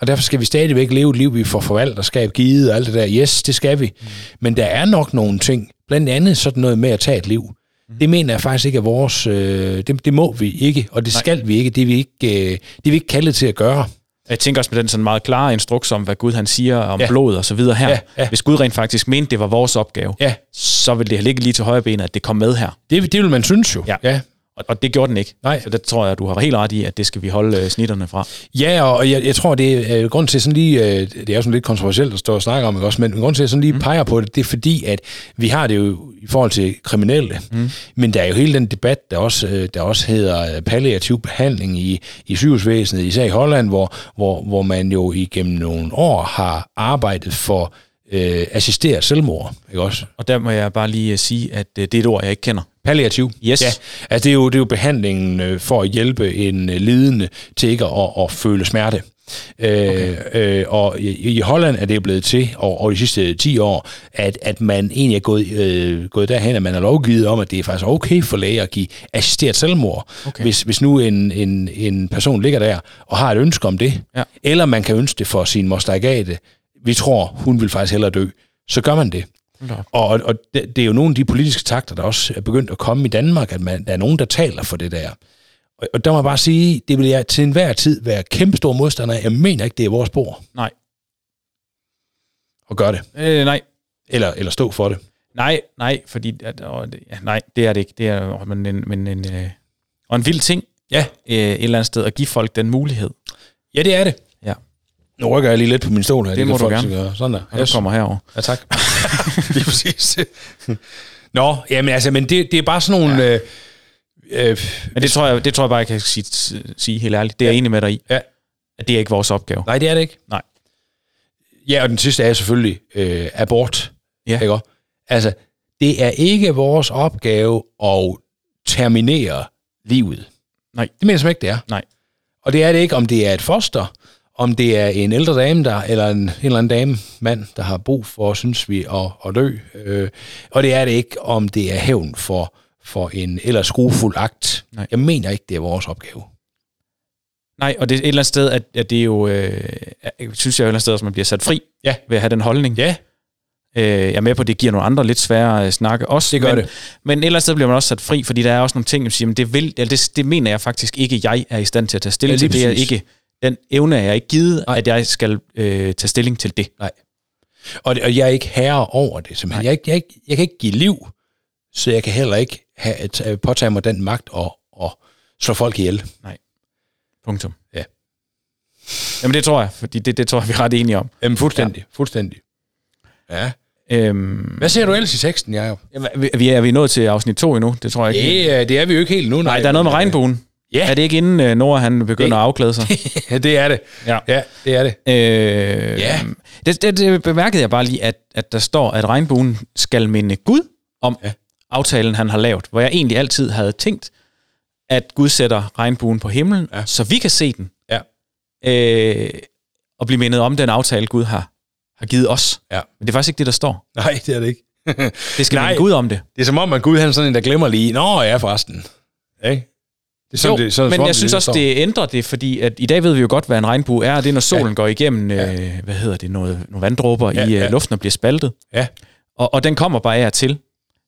Speaker 2: og derfor skal vi stadigvæk leve et liv, vi får forvalterskab givet og alt det der. Yes, det skal vi. Mm. Men der er nok nogle ting, blandt andet sådan noget med at tage et liv. Mm. Det mener jeg faktisk ikke er vores... Øh, det, det må vi ikke, og det
Speaker 1: Nej.
Speaker 2: skal vi ikke. Det er vi ikke, øh, det er vi ikke kaldet til at gøre.
Speaker 1: Jeg tænker også med den sådan meget klare instruks om, hvad Gud han siger om ja. Blod og så videre her.
Speaker 2: Ja, ja.
Speaker 1: Hvis Gud rent faktisk mente, det var vores opgave,
Speaker 2: Ja,
Speaker 1: så vil det ligge lige til højre benet, at det kom med her.
Speaker 2: det, det vil man synes jo.
Speaker 1: Ja.
Speaker 2: ja.
Speaker 1: Og, og det gjorde den ikke.
Speaker 2: Nej.
Speaker 1: Så det tror jeg, du har helt ret i, at det skal vi holde øh, snitterne fra.
Speaker 2: Ja, og jeg, jeg tror, det er øh, grund til sådan lige, øh, det er jo sådan lidt kontroversielt at stå og snakke om, ikke også, men grund til, at jeg sådan lige mm. peger på det, det er fordi, at vi har det jo i forhold til kriminelle, mm. men der er jo hele den debat, der også, øh, der også hedder øh, palliativ behandling i, i sygehusvæsenet, især i Holland, hvor, hvor, hvor man jo igennem nogle år har arbejdet for øh, assisteret selvmord, ikke også?
Speaker 1: Og der må jeg bare lige øh, sige, at øh, det er et ord, jeg ikke kender.
Speaker 2: Palliativ.
Speaker 1: Yes.
Speaker 2: Ja, altså det er jo, det er jo behandlingen øh, for at hjælpe en lidende til ikke at, at føle smerte. Okay. Øh, og i, i Holland er det blevet til over, over de sidste 10 år, at, at man egentlig er gået, øh, gået derhen, at man har lovgivet om, at det er faktisk okay for læger at give assisteret selvmord.
Speaker 1: Okay.
Speaker 2: Hvis, hvis nu en, en, en person ligger der og har et ønske om det,
Speaker 1: Ja.
Speaker 2: eller man kan ønske det for sin moster Agathe, vi tror, hun vil faktisk hellere dø, så gør man det.
Speaker 1: Op.
Speaker 2: Og, og, og det, det er jo nogle af de politiske takter, der også er begyndt at komme i Danmark, at man, der er nogen, der taler for det der. Og, og der må jeg bare sige, det vil jeg til enhver tid være kæmpestor modstander af. Jeg mener ikke, det er vores spor
Speaker 1: Nej.
Speaker 2: at gøre det.
Speaker 1: Øh, nej.
Speaker 2: Eller, eller stå for det.
Speaker 1: Nej, nej, fordi... At, og, ja, nej, det er det ikke. Det er men en, men en, øh, og en vild ting
Speaker 2: Ja,
Speaker 1: øh, et eller andet sted at give folk den mulighed.
Speaker 2: ja det er det.
Speaker 1: Ja.
Speaker 2: Nu rykker jeg lige lidt på min stol her.
Speaker 1: Det må
Speaker 2: kan
Speaker 1: du gerne.
Speaker 2: gøre. Sådan der.
Speaker 1: Og yes. kommer herover.
Speaker 2: Ja, tak. [laughs] Lige præcis. Nå, jamen altså, men det, det er bare sådan nogle... Ja. Øh, øh,
Speaker 1: Men det tror jeg, det tror jeg bare, jeg kan sige, sige helt ærligt. Det er jeg enig med dig i.
Speaker 2: Ja.
Speaker 1: At det er ikke vores opgave.
Speaker 2: nej, det er det ikke.
Speaker 1: Nej.
Speaker 2: Ja, og den sidste er selvfølgelig øh, abort.
Speaker 1: Ja.
Speaker 2: Ikke? Altså, det er ikke vores opgave at terminere livet.
Speaker 1: Nej.
Speaker 2: Det mener jeg ikke, det er.
Speaker 1: Nej.
Speaker 2: Og det er det ikke, om det er et foster, om det er en ældre dame, der, eller en, en eller anden dame, mand, der har brug for, synes vi, at, at dø. Øh, og det er det ikke, om det er hævn for, for en ellers skruefuld akt.
Speaker 1: Nej.
Speaker 2: Jeg mener ikke, det er vores opgave.
Speaker 1: Nej, og det er et eller andet sted, at, at det er jo, øh, jeg synes jeg er et eller andet sted, at man bliver sat fri
Speaker 2: Ja.
Speaker 1: ved at have den holdning.
Speaker 2: Ja,
Speaker 1: Øh, jeg er med på, at det giver nogle andre lidt svære øh, snakke også.
Speaker 2: Det gør
Speaker 1: men,
Speaker 2: det.
Speaker 1: Men et eller andet sted bliver man også sat fri, fordi der er også nogle ting, der siger, men det, vil, eller det, det mener jeg faktisk ikke, jeg er i stand til at tage stilling
Speaker 2: Ja,
Speaker 1: til. Det er ikke, den evne er jeg ikke givet,
Speaker 2: Nej.
Speaker 1: at jeg skal øh, tage stilling til det.
Speaker 2: og, og jeg er ikke herre over det. Simpelthen. Jeg, ikke, jeg, er ikke, jeg kan ikke give liv, så jeg kan heller ikke have, at, at påtage mig den magt og, og slå folk ihjel.
Speaker 1: Punktum.
Speaker 2: Ja.
Speaker 1: Jamen det tror jeg, fordi det, det tror jeg, vi er ret enige om.
Speaker 2: Jamen, fuldstændig. Ja. Fuldstændig. Ja.
Speaker 1: Øhm,
Speaker 2: Hvad ser du ellers i teksten, Jacob?
Speaker 1: vi, vi er vi er nået til afsnit 2 endnu? Det tror jeg ikke.
Speaker 2: Det, det er vi jo ikke helt nu.
Speaker 1: Nej, der er noget med regnbuen.
Speaker 2: Ja.
Speaker 1: Er det ikke inden uh, Nora han begynder
Speaker 2: Det-
Speaker 1: at afklæde sig?
Speaker 2: Ja, [laughs] det er det.
Speaker 1: Ja.
Speaker 2: Ja, det er det.
Speaker 1: Øh,
Speaker 2: Ja.
Speaker 1: det, det, det bemærkede jeg bare lige, at, at der står, at regnbuen skal minde Gud om
Speaker 2: Ja.
Speaker 1: aftalen, han har lavet. Hvor jeg egentlig altid havde tænkt, at Gud sætter regnbuen på himlen,
Speaker 2: Ja.
Speaker 1: så vi kan se den.
Speaker 2: Ja.
Speaker 1: Øh, og blive mindet om den aftale, Gud har, har givet os.
Speaker 2: Ja.
Speaker 1: Men det er faktisk ikke det, der står.
Speaker 2: Nej, det er det ikke.
Speaker 1: Det skal [laughs]
Speaker 2: Nej.
Speaker 1: Gud om det.
Speaker 2: Det er som om, at Gud han er sådan en, der glemmer lige, Nå ja, forresten. Ikke? Det er sådan,
Speaker 1: Jo,
Speaker 2: det, sådan,
Speaker 1: men
Speaker 2: som om
Speaker 1: jeg synes
Speaker 2: der
Speaker 1: også, det ændrer det, fordi at i dag ved vi jo godt, hvad en regnbue er, det er, når solen
Speaker 2: Ja.
Speaker 1: ja. går igennem,
Speaker 2: Ja.
Speaker 1: øh, hvad hedder det, noget, nogle vanddråber
Speaker 2: Ja,
Speaker 1: ja, i
Speaker 2: ja.
Speaker 1: øh, luften og bliver spaltet.
Speaker 2: Ja.
Speaker 1: Og, og den kommer bare af og til.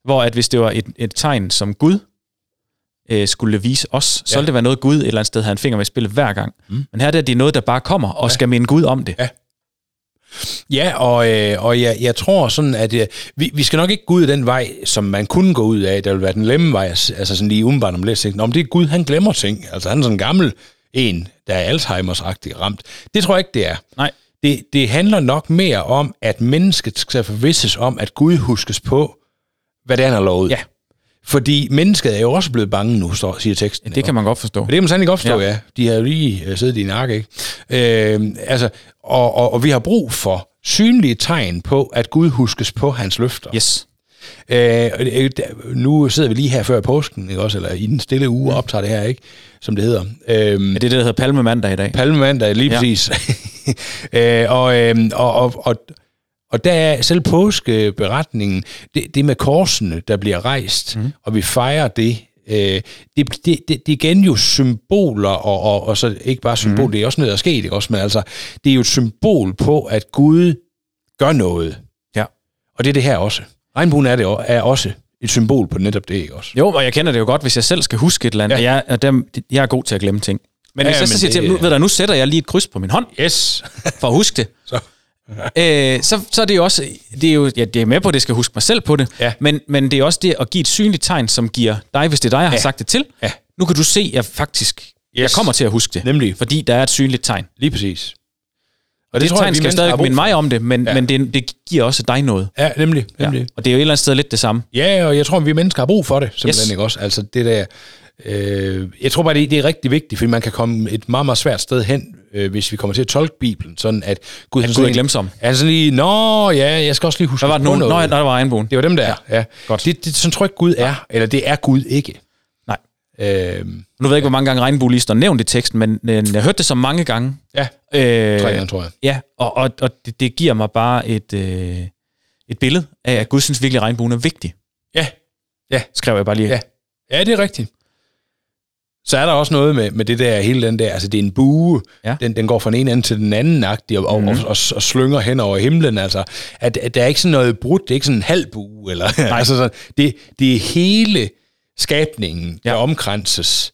Speaker 1: Hvor at hvis det var et, et tegn, som Gud øh, skulle vise os, så
Speaker 2: Ja.
Speaker 1: ville det være noget, Gud et eller andet sted havde en finger med i spillet hver gang.
Speaker 2: Mm.
Speaker 1: Men her er det, det er noget, der bare kommer og
Speaker 2: Ja.
Speaker 1: ja. skal minde Gud om det.
Speaker 2: Ja. Ja, og, øh, og jeg, jeg tror sådan, at øh, vi, vi skal nok ikke gå ud af den vej, som man kunne gå ud af. Der vil være den lemme vej, altså sådan lige umiddelbart om lidt. Nå, men det er Gud, han glemmer ting. Altså han er sådan en gammel en, der er Alzheimer's-agtig ramt. Det tror jeg ikke, det er.
Speaker 1: Nej.
Speaker 2: Det, det handler nok mere om, at mennesket skal forvisses om, at Gud huskes på, hvad det er, han har lovet.
Speaker 1: Ja.
Speaker 2: Fordi mennesket er jo også blevet bange nu, står, siger teksten.
Speaker 1: Det kan man godt forstå.
Speaker 2: Det kan man sandelig godt forstå, ja.
Speaker 1: Ja.
Speaker 2: ja. De har jo lige øh, siddet i ark, ikke? Øh, altså, og, og, og vi har brug for synlige tegn på, at Gud huskes på hans løfter.
Speaker 1: Yes.
Speaker 2: Øh, nu sidder vi lige her før påsken, ikke også? Eller i den stille uge og optager det her, ikke? Som det hedder. Øh,
Speaker 1: Er det det, der hedder Palmemandag i dag?
Speaker 2: Palmemandag, lige
Speaker 1: Ja.
Speaker 2: præcis. [laughs] øh, og, øh, og, og, og, og der er selv påskeberetningen, det, det med korsene, der bliver rejst, mm. og vi fejrer det, øh, det, det, det, det er igen jo symboler, og, og, og så ikke bare symbol, mm. det er også noget, der er sket, ikke også? Men altså, det er jo et symbol på, at Gud gør noget.
Speaker 1: Ja.
Speaker 2: Og det er det her også. Regnbuen er, det, er også et symbol på netop det, ikke også?
Speaker 1: Jo, og jeg kender det jo godt, hvis jeg selv skal huske et eller andet.
Speaker 2: Ja.
Speaker 1: Jeg, og dem, jeg er god til at glemme ting. Men
Speaker 2: Ja,
Speaker 1: hvis jeg så siger til
Speaker 2: det-
Speaker 1: dem, nu, ved du, nu sætter jeg lige et kryds på min hånd,
Speaker 2: Yes.
Speaker 1: for at huske det. [laughs]
Speaker 2: Så.
Speaker 1: Øh, så, så er det jo også, det er jo, ja, det er med på, at det skal huske mig selv på det,
Speaker 2: Ja.
Speaker 1: men, men det er også det at give et synligt tegn, som giver dig, hvis det er dig, jeg har
Speaker 2: Ja.
Speaker 1: sagt det til,
Speaker 2: Ja.
Speaker 1: nu kan du se, at jeg faktisk, yes. jeg kommer til at huske det,
Speaker 2: Nemlig.
Speaker 1: fordi der er et synligt tegn.
Speaker 2: Lige præcis.
Speaker 1: Og det, det tegn
Speaker 2: vi
Speaker 1: skal stadig minde mig om det, men,
Speaker 2: ja.
Speaker 1: men det, det giver også dig noget.
Speaker 2: Ja, nemlig. nemlig.
Speaker 1: Ja. Og det er jo et eller andet sted lidt det samme.
Speaker 2: Ja, og jeg tror, at vi mennesker har brug for det, simpelthen
Speaker 1: Yes.
Speaker 2: ikke også? Altså det der, øh, jeg tror bare, det, det er rigtig vigtigt, fordi man kan komme et meget, meget svært sted hen, øh, hvis vi kommer til at tolke Bibelen, sådan at Gud... Han
Speaker 1: er
Speaker 2: sådan-
Speaker 1: glemsom.
Speaker 2: Er sådan lige, nå ja, jeg skal også lige huske
Speaker 1: Hvad var det
Speaker 2: noget.
Speaker 1: Nå, ja, der var regnbuen.
Speaker 2: Det var dem der, ja. ja.
Speaker 1: Godt.
Speaker 2: Det, det, sådan tror jeg ikke Gud er, eller det er Gud ikke.
Speaker 1: Nej.
Speaker 2: Øh,
Speaker 1: Nu ved jeg ikke, hvor mange gange regnbue lige står nævnt i teksten, men øh, jeg har hørt det så mange gange.
Speaker 2: ja,
Speaker 1: Øh,
Speaker 2: tre gange, tror jeg.
Speaker 1: Ja, og, og, og det, det giver mig bare et, øh, et billede af, at Gud synes virkelig, at regnbuen er vigtig.
Speaker 2: Ja, ja,
Speaker 1: Skrev jeg bare lige.
Speaker 2: Ja. ja, det er rigtigt. Så er der også noget med, med det der, hele den der, altså det er en bue,
Speaker 1: Ja.
Speaker 2: den, den går fra den ene ende til den anden agtig, og, mm-hmm. og, og, og, slynger hen over himlen, altså, at, at der er ikke sådan noget brudt, det er ikke sådan en halv bue, eller, [laughs] altså sådan, det, det er hele skabningen, der
Speaker 1: Ja.
Speaker 2: omkranses,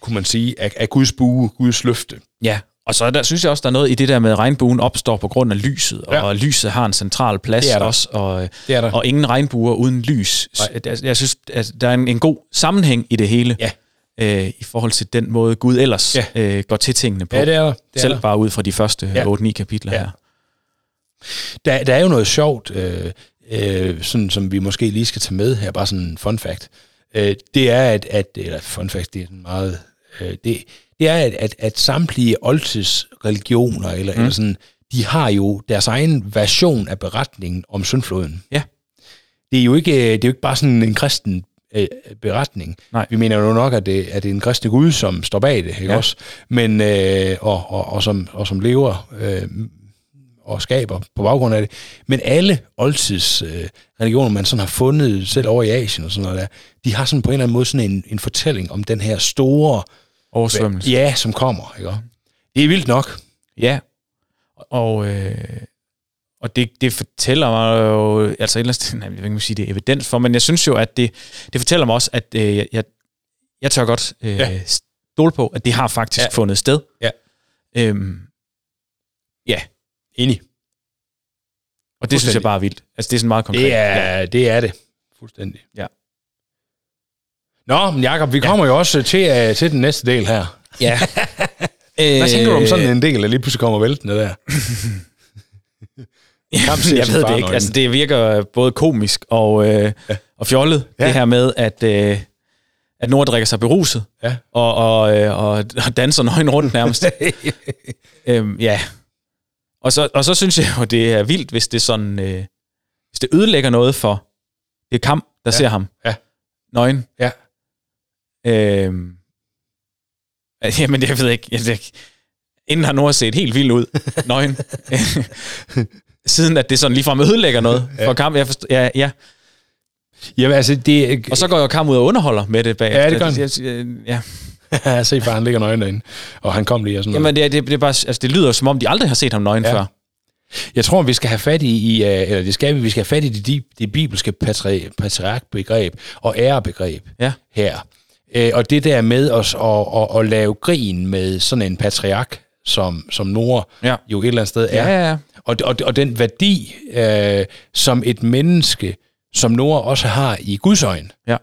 Speaker 2: kunne man sige, af, af Guds bue, Guds løfte.
Speaker 1: ja. Og så der, synes jeg også, der er noget i det der med, at regnbuen opstår på grund af lyset,
Speaker 2: Ja.
Speaker 1: og lyset har en central plads
Speaker 2: Det er der.
Speaker 1: også, og,
Speaker 2: Det er der.
Speaker 1: og ingen regnbuer uden lys.
Speaker 2: Nej.
Speaker 1: Jeg, jeg synes, at der er en, en god sammenhæng i det hele,
Speaker 2: Ja.
Speaker 1: Øh, i forhold til den måde, Gud ellers
Speaker 2: Ja.
Speaker 1: øh, går til tingene på.
Speaker 2: Ja, det er. Det er
Speaker 1: Selv bare ud fra de første
Speaker 2: Ja.
Speaker 1: 8-9 kapitler
Speaker 2: Ja.
Speaker 1: her.
Speaker 2: Der, der er jo noget sjovt, øh, øh, sådan, som vi måske lige skal tage med her, bare sådan en fun fact. Øh, det er, at, at eller fun fact, det er sådan meget, øh, det, det er, at, at, at samtlige oldtidsreligioner, eller, mm. eller sådan, de har jo deres egen version af beretningen om syndfloden.
Speaker 1: Ja.
Speaker 2: Det er jo ikke, det er jo ikke bare sådan en kristen øh, beretning.
Speaker 1: Nej.
Speaker 2: Vi mener jo nok, at det, at det er en kristne Gud, som står bag det, ikke
Speaker 1: Ja.
Speaker 2: også? Men, øh, og, og, og, som, og som lever øh, og skaber på baggrund af det. Men alle oldtids øh, religioner, man sådan har fundet, selv over i Asien og sådan noget der, de har sådan på en eller anden måde sådan en, en fortælling om den her store,
Speaker 1: Oversvømmelse.
Speaker 2: ja, som kommer. Ikke? Det er vildt nok.
Speaker 1: Ja, og, øh, og det, det fortæller mig jo, altså ellers, [laughs] nej, jeg ved ikke, sige, det er evidens for, men jeg synes jo, at det, det fortæller mig også, at øh, jeg- jeg, tør godt øh,
Speaker 2: Ja.
Speaker 1: ja. stole på, at det har faktisk
Speaker 2: Ja.
Speaker 1: ja. fundet sted.
Speaker 2: Ja.
Speaker 1: Øhm, ja,
Speaker 2: Enig.
Speaker 1: og det synes jeg bare er vildt. Altså, det er sådan meget konkret.
Speaker 2: Det er, det er det. Fuldstændig.
Speaker 1: Ja.
Speaker 2: Nå, men Jacob, vi kommer jo også til, uh, til den næste del her.
Speaker 1: ja. [laughs]
Speaker 2: Hvad tænker du om sådan en del, der lige pludselig kommer væltende der? [laughs] Kamp
Speaker 1: jeg ved det ikke. Altså, det virker både komisk og, øh, ja. og fjollet,
Speaker 2: Ja.
Speaker 1: ja. det her med, at, øh, at Nord drikker sig beruset
Speaker 2: Ja.
Speaker 1: og, og, øh, og, og danser nøgen rundt nærmest. [laughs] øhm, ja. Og så, og så synes jeg jo, det er vildt, hvis det sådan, øh, hvis det ødelægger noget for det kamp, der
Speaker 2: Ja.
Speaker 1: ser ham.
Speaker 2: Ja.
Speaker 1: Nøgen.
Speaker 2: Ja.
Speaker 1: Øhm, [laughs] jamen, jeg ved ikke. Jeg ved ikke. Inden har Nord set helt vild ud. Nøgen. [laughs] Siden at det sådan ligefrem ødelægger noget
Speaker 2: Ja.
Speaker 1: for kamp. Jeg forstår, ja, ja.
Speaker 2: Jamen, altså, det...
Speaker 1: Og så går jo kamp ud og underholder med det bagefter.
Speaker 2: Ja, det gør han.
Speaker 1: Jeg- Ja. [laughs]
Speaker 2: se, far, han ligger nøgen derinde. Og han kom lige og sådan noget.
Speaker 1: Jamen, det, det, det, bare, altså, det lyder som om, de aldrig har set ham nøgen
Speaker 2: Ja.
Speaker 1: ja. før.
Speaker 2: Jeg tror, vi skal have fat i, i uh, eller det skal vi, vi skal have fat i det, de, det bibelske patri, patriarkbegreb og ærebegreb
Speaker 1: Ja.
Speaker 2: her. Uh, og det der med os at, at, at lave grin med sådan en patriark, som, som Nora
Speaker 1: Ja.
Speaker 2: jo et eller andet sted er.
Speaker 1: Ja, ja, ja.
Speaker 2: Og, og, og den værdi, uh, som et menneske, som Nora også har i Guds øjne.
Speaker 1: Ja.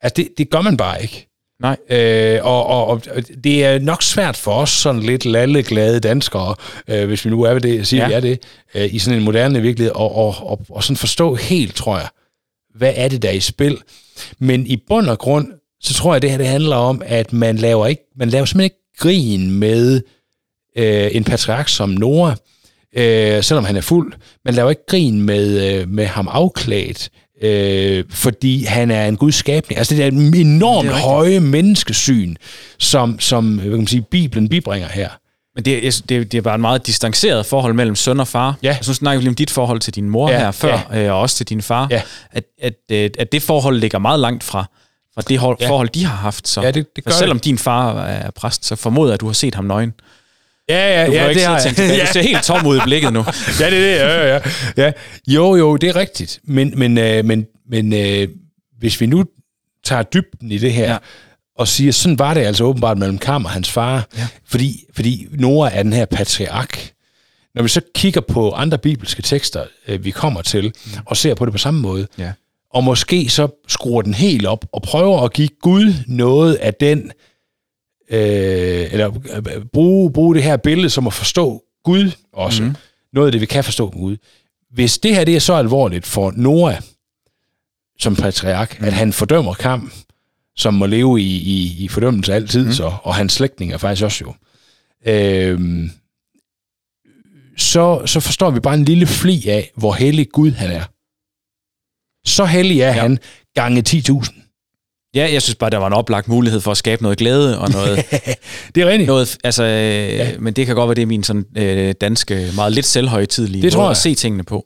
Speaker 2: Altså, det, det gør man bare ikke.
Speaker 1: Nej.
Speaker 2: Øh, og, og, og det er nok svært for os sådan lidt lalleglade danskere, øh, hvis vi nu er ved det, siger. Ja. vi er det, øh, i sådan en moderne virkelighed, og, og, og, og sådan forstå helt, tror jeg, hvad er det, der er i spil. Men i bund og grund, så tror jeg, det her det handler om, at man laver, ikke, man laver simpelthen ikke grin med øh, en patriark som Nora, øh, selvom han er fuld. Man laver ikke grin med, øh, med ham afklædt, øh, fordi han er en guds skabning. Altså det er et enormt
Speaker 1: Det er
Speaker 2: høje menneskesyn, som, som hvad kan man sige, Bibelen bibringer her.
Speaker 1: Men det, er- det, det er bare et meget distanceret forhold mellem søn og far.
Speaker 2: Ja.
Speaker 1: Og så snakker lige om dit forhold til din mor
Speaker 2: Ja,
Speaker 1: her før, ja. og også til din far.
Speaker 2: Ja.
Speaker 1: At, at, at, at det forhold ligger meget langt fra, fra det hold,
Speaker 2: Ja.
Speaker 1: forhold, de har haft. Så.
Speaker 2: Ja, det- det gør
Speaker 1: For selvom din far er præst, så formoder jeg, at du har set ham nøgen.
Speaker 2: Ja, ja,
Speaker 1: Du ja, ikke og tænke tilbage. Du ser helt tom ud i blikket nu. [laughs]
Speaker 2: ja, det er det. Ja, ja, ja. Jo, jo, det er rigtigt. Men, men, øh, men, men øh, hvis vi nu tager dybden i det her, ja.
Speaker 1: Ja.
Speaker 2: og siger, sådan var det altså åbenbart mellem Kam og hans far, ja. fordi, fordi Nora er den her patriark. Når vi så kigger på andre bibelske tekster, øh, vi kommer til, og ser på det på samme måde,
Speaker 1: Ja.
Speaker 2: og måske så skruer den helt op, og prøver at give Gud noget af den, øh, eller øh, bruge, bruge det her billede som at forstå Gud også. Mm. Noget af det, vi kan forstå med Gud. Hvis det her det er så alvorligt for Noah som patriark, mm. at han fordømmer kamp, som må leve i, i, i fordømmelse altid, mm. så, og hans slægtninge faktisk også jo, øh, så, så forstår vi bare en lille fli af, hvor hellig Gud han er. Så hellig er. Ja. han gange 10.000.
Speaker 1: Ja, jeg synes bare, der var en oplagt mulighed for at skabe noget glæde og noget... [laughs]
Speaker 2: Det er rigtigt.
Speaker 1: noget altså, ja. Men det kan godt være, det er min sådan, øh, danske, meget lidt selvhøjtidlige
Speaker 2: Det tror jeg.
Speaker 1: at se tingene på.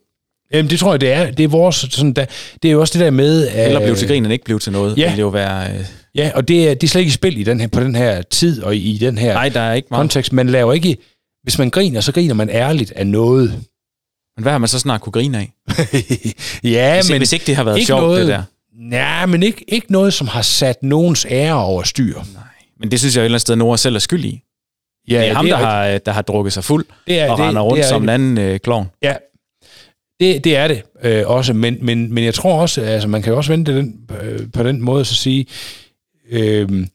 Speaker 2: Jamen, det tror jeg, det er. Det er vores, sådan, der, det er jo også det der med...
Speaker 1: Eller
Speaker 2: øh,
Speaker 1: blive til grin, end ikke blive til noget.
Speaker 2: ja.
Speaker 1: Det ville jo være... Øh,
Speaker 2: Ja, og det er, det er slet ikke i spil i den her, på den her tid og i, den her
Speaker 1: nej, der er ikke meget.
Speaker 2: kontekst. Man laver ikke... Hvis man griner, så griner man ærligt af noget.
Speaker 1: Men hvad har man så snart kunne grine af? [laughs]
Speaker 2: ja,
Speaker 1: Hvis,
Speaker 2: men...
Speaker 1: hvis ikke det har været sjovt,
Speaker 2: noget-
Speaker 1: det der.
Speaker 2: Ja, men ikke, ikke noget, som har sat nogens ære over styr.
Speaker 1: Men det synes jeg et eller andet sted, Nora selv er skyld i.
Speaker 2: Ja,
Speaker 1: det er ham,
Speaker 2: det
Speaker 1: der,
Speaker 2: er
Speaker 1: har, der har drukket sig fuld
Speaker 2: Det er,
Speaker 1: og
Speaker 2: det,
Speaker 1: render rundt
Speaker 2: det er
Speaker 1: som en anden øh, klovn.
Speaker 2: Ja, det, det er det øh, også, men, men, men jeg tror også, altså man kan jo også vente den, øh, på den måde, så sige, øh,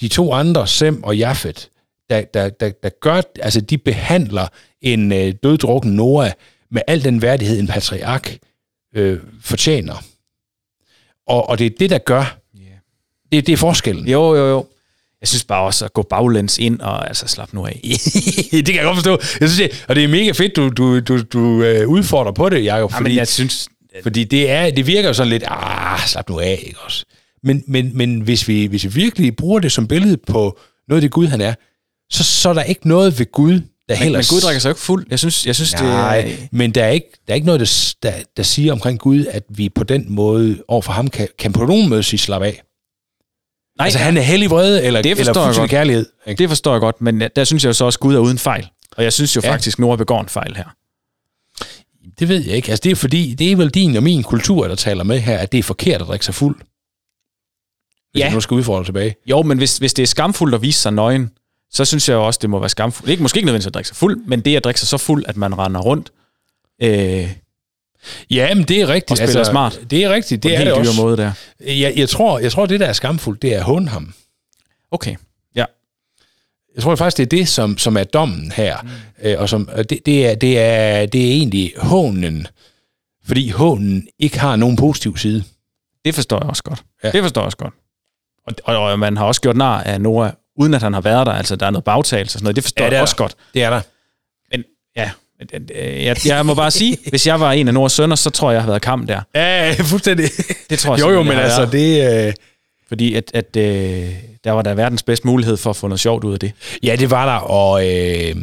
Speaker 2: de to andre, Sem og Jafet, der, der, der, der gør, altså de behandler en øh, døddrukken Noah med al den værdighed, en patriark øh, fortjener. Og, og det er det, der gør,
Speaker 1: Yeah.
Speaker 2: det, det er forskellen.
Speaker 1: Jo, jo, jo. jeg synes bare også at gå baglæns ind og altså slap nu af. [laughs]
Speaker 2: det kan jeg godt forstå. Jeg synes, det, og det er mega fedt, du, du, du, du øh, udfordrer på det, Jacob.
Speaker 1: Fordi, ja, men jeg synes...
Speaker 2: Fordi det, er, det virker jo sådan lidt, ah, slap nu af, ikke også? Men, men, men hvis, vi, hvis vi virkelig bruger det som billede på noget af det Gud, han er, så, så er der ikke noget ved Gud, der
Speaker 1: men. Men Gud drikker sig ikke fuld. Jeg synes, jeg synes
Speaker 2: Nej,
Speaker 1: det...
Speaker 2: men der er, ikke, der er ikke noget, der, der, der siger omkring Gud, at vi på den måde overfor ham kan, kan på nogen måde sige slap af. Nej, altså han er hellig vrede, eller,
Speaker 1: det
Speaker 2: eller fuldstændig kærlighed.
Speaker 1: Ikke? Det forstår jeg godt, men der synes jeg jo så også, at Gud er uden fejl. Og jeg synes jo ja. faktisk, at Nora begår en fejl her.
Speaker 2: Det ved jeg ikke. Altså det er fordi, det er vel din og min kultur, der taler med her, at det er forkert at drikke sig fuld. Hvis ja. nu skal udfordre tilbage.
Speaker 1: Jo, men hvis, hvis det er skamfuldt at vise sig nøgen, så synes jeg jo også, det må være skamfuldt. Ikke, måske ikke nødvendigvis at drikke sig fuld, men det at drikke sig så fuld, at man render rundt. Øh,
Speaker 2: ja, men det er rigtigt.
Speaker 1: Og spiller altså, smart.
Speaker 2: Det er rigtigt. Det er det også.
Speaker 1: måde der.
Speaker 2: Jeg, jeg, tror, jeg tror, det der er skamfuldt, det er at håne ham.
Speaker 1: Okay, ja.
Speaker 2: Jeg tror faktisk, det er det, som, som er dommen her. Mm. Øh, og som, det, det, er, det, er, det er egentlig hånen, fordi hånen ikke har nogen positiv side.
Speaker 1: Det forstår jeg også godt. Ja. Det forstår jeg også godt. Og, og, og man har også gjort nar af Nora, uden at han har været der. Altså, der er noget bagtagelse og sådan noget. Det forstår ja, det jeg også der. godt.
Speaker 2: Det er der.
Speaker 1: Men ja, jeg, jeg må bare sige, hvis jeg var en af Noras sønner, så tror jeg, jeg havde været kamp der.
Speaker 2: Ja, fuldstændig.
Speaker 1: Det tror jeg
Speaker 2: Jo, jo, men altså, det... Øh...
Speaker 1: Fordi at, at øh, der var der verdens bedste mulighed for at få noget sjovt ud af det.
Speaker 2: Ja, det var der, og... Øh...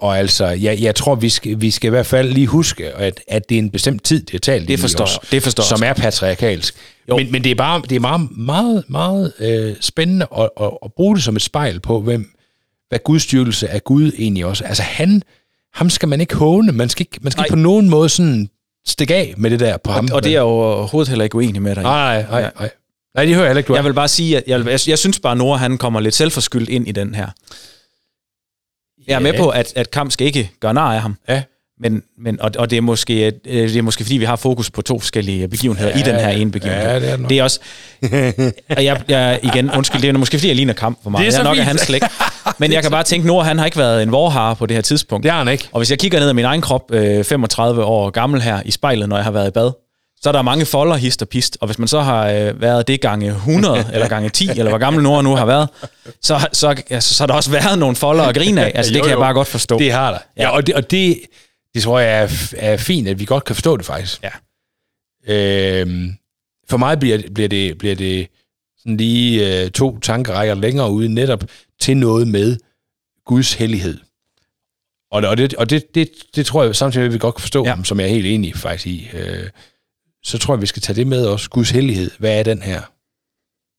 Speaker 2: Og altså, jeg, jeg tror, vi skal, vi skal i hvert fald lige huske, at, at det er en bestemt tid, det er talt
Speaker 1: det forstår,
Speaker 2: også,
Speaker 1: det forstår
Speaker 2: som er patriarkalsk. Men, men det er bare det er meget, meget, meget øh, spændende at, at, at bruge det som et spejl på, hvem, hvad gudstyrkelse er Gud egentlig også. Altså han, ham skal man ikke håne, man skal ikke, man skal ikke på nogen måde sådan stikke af med det der på
Speaker 1: og,
Speaker 2: ham.
Speaker 1: Og det er jo overhovedet heller ikke uenig med dig.
Speaker 2: Nej, nej, nej. Nej, det hører jeg heller ikke, du
Speaker 1: Jeg vil bare sige, at jeg, jeg, jeg synes bare, at Nora han kommer lidt selvforskyldt ind i den her. Jeg er med på, at, at Kamp skal ikke gøre nar af ham.
Speaker 2: Ja.
Speaker 1: Men, men, og, og det, er måske, øh, det er måske, fordi vi har fokus på to forskellige begivenheder ja, i den her ene begivenhed.
Speaker 2: Ja, det er, det
Speaker 1: det er også... og jeg, jeg, igen, undskyld, det er måske, fordi jeg ligner Kamp for mig. Det er jeg er nok af hans slægt. [laughs] Men jeg kan bare tænke, Nora, han har ikke været en vorhar på det her tidspunkt.
Speaker 2: Det har han ikke.
Speaker 1: Og hvis jeg kigger ned ad min egen krop, øh, 35 år gammel her i spejlet, når jeg har været i bad, så er der mange folder, hist og pist. Og hvis man så har øh, været det gange 100, [laughs] eller gange 10, eller hvor gammel Nora nu har været, så, så, altså, så har der også været nogle folder at grine af. Altså, det jo, kan jeg bare godt forstå.
Speaker 2: Det har der. Ja, og det, og det, det tror jeg er, er fint, at vi godt kan forstå det faktisk.
Speaker 1: Ja.
Speaker 2: Øhm, for mig bliver, bliver det, bliver det sådan lige øh, to tankerækker længere ude netop til noget med Guds hellighed. Og, og, det, og det, det, det tror jeg samtidig, at vi godt kan forstå, ja. som jeg er helt enig faktisk i. Øh, så tror jeg, vi skal tage det med også. Guds hellighed. Hvad er den her?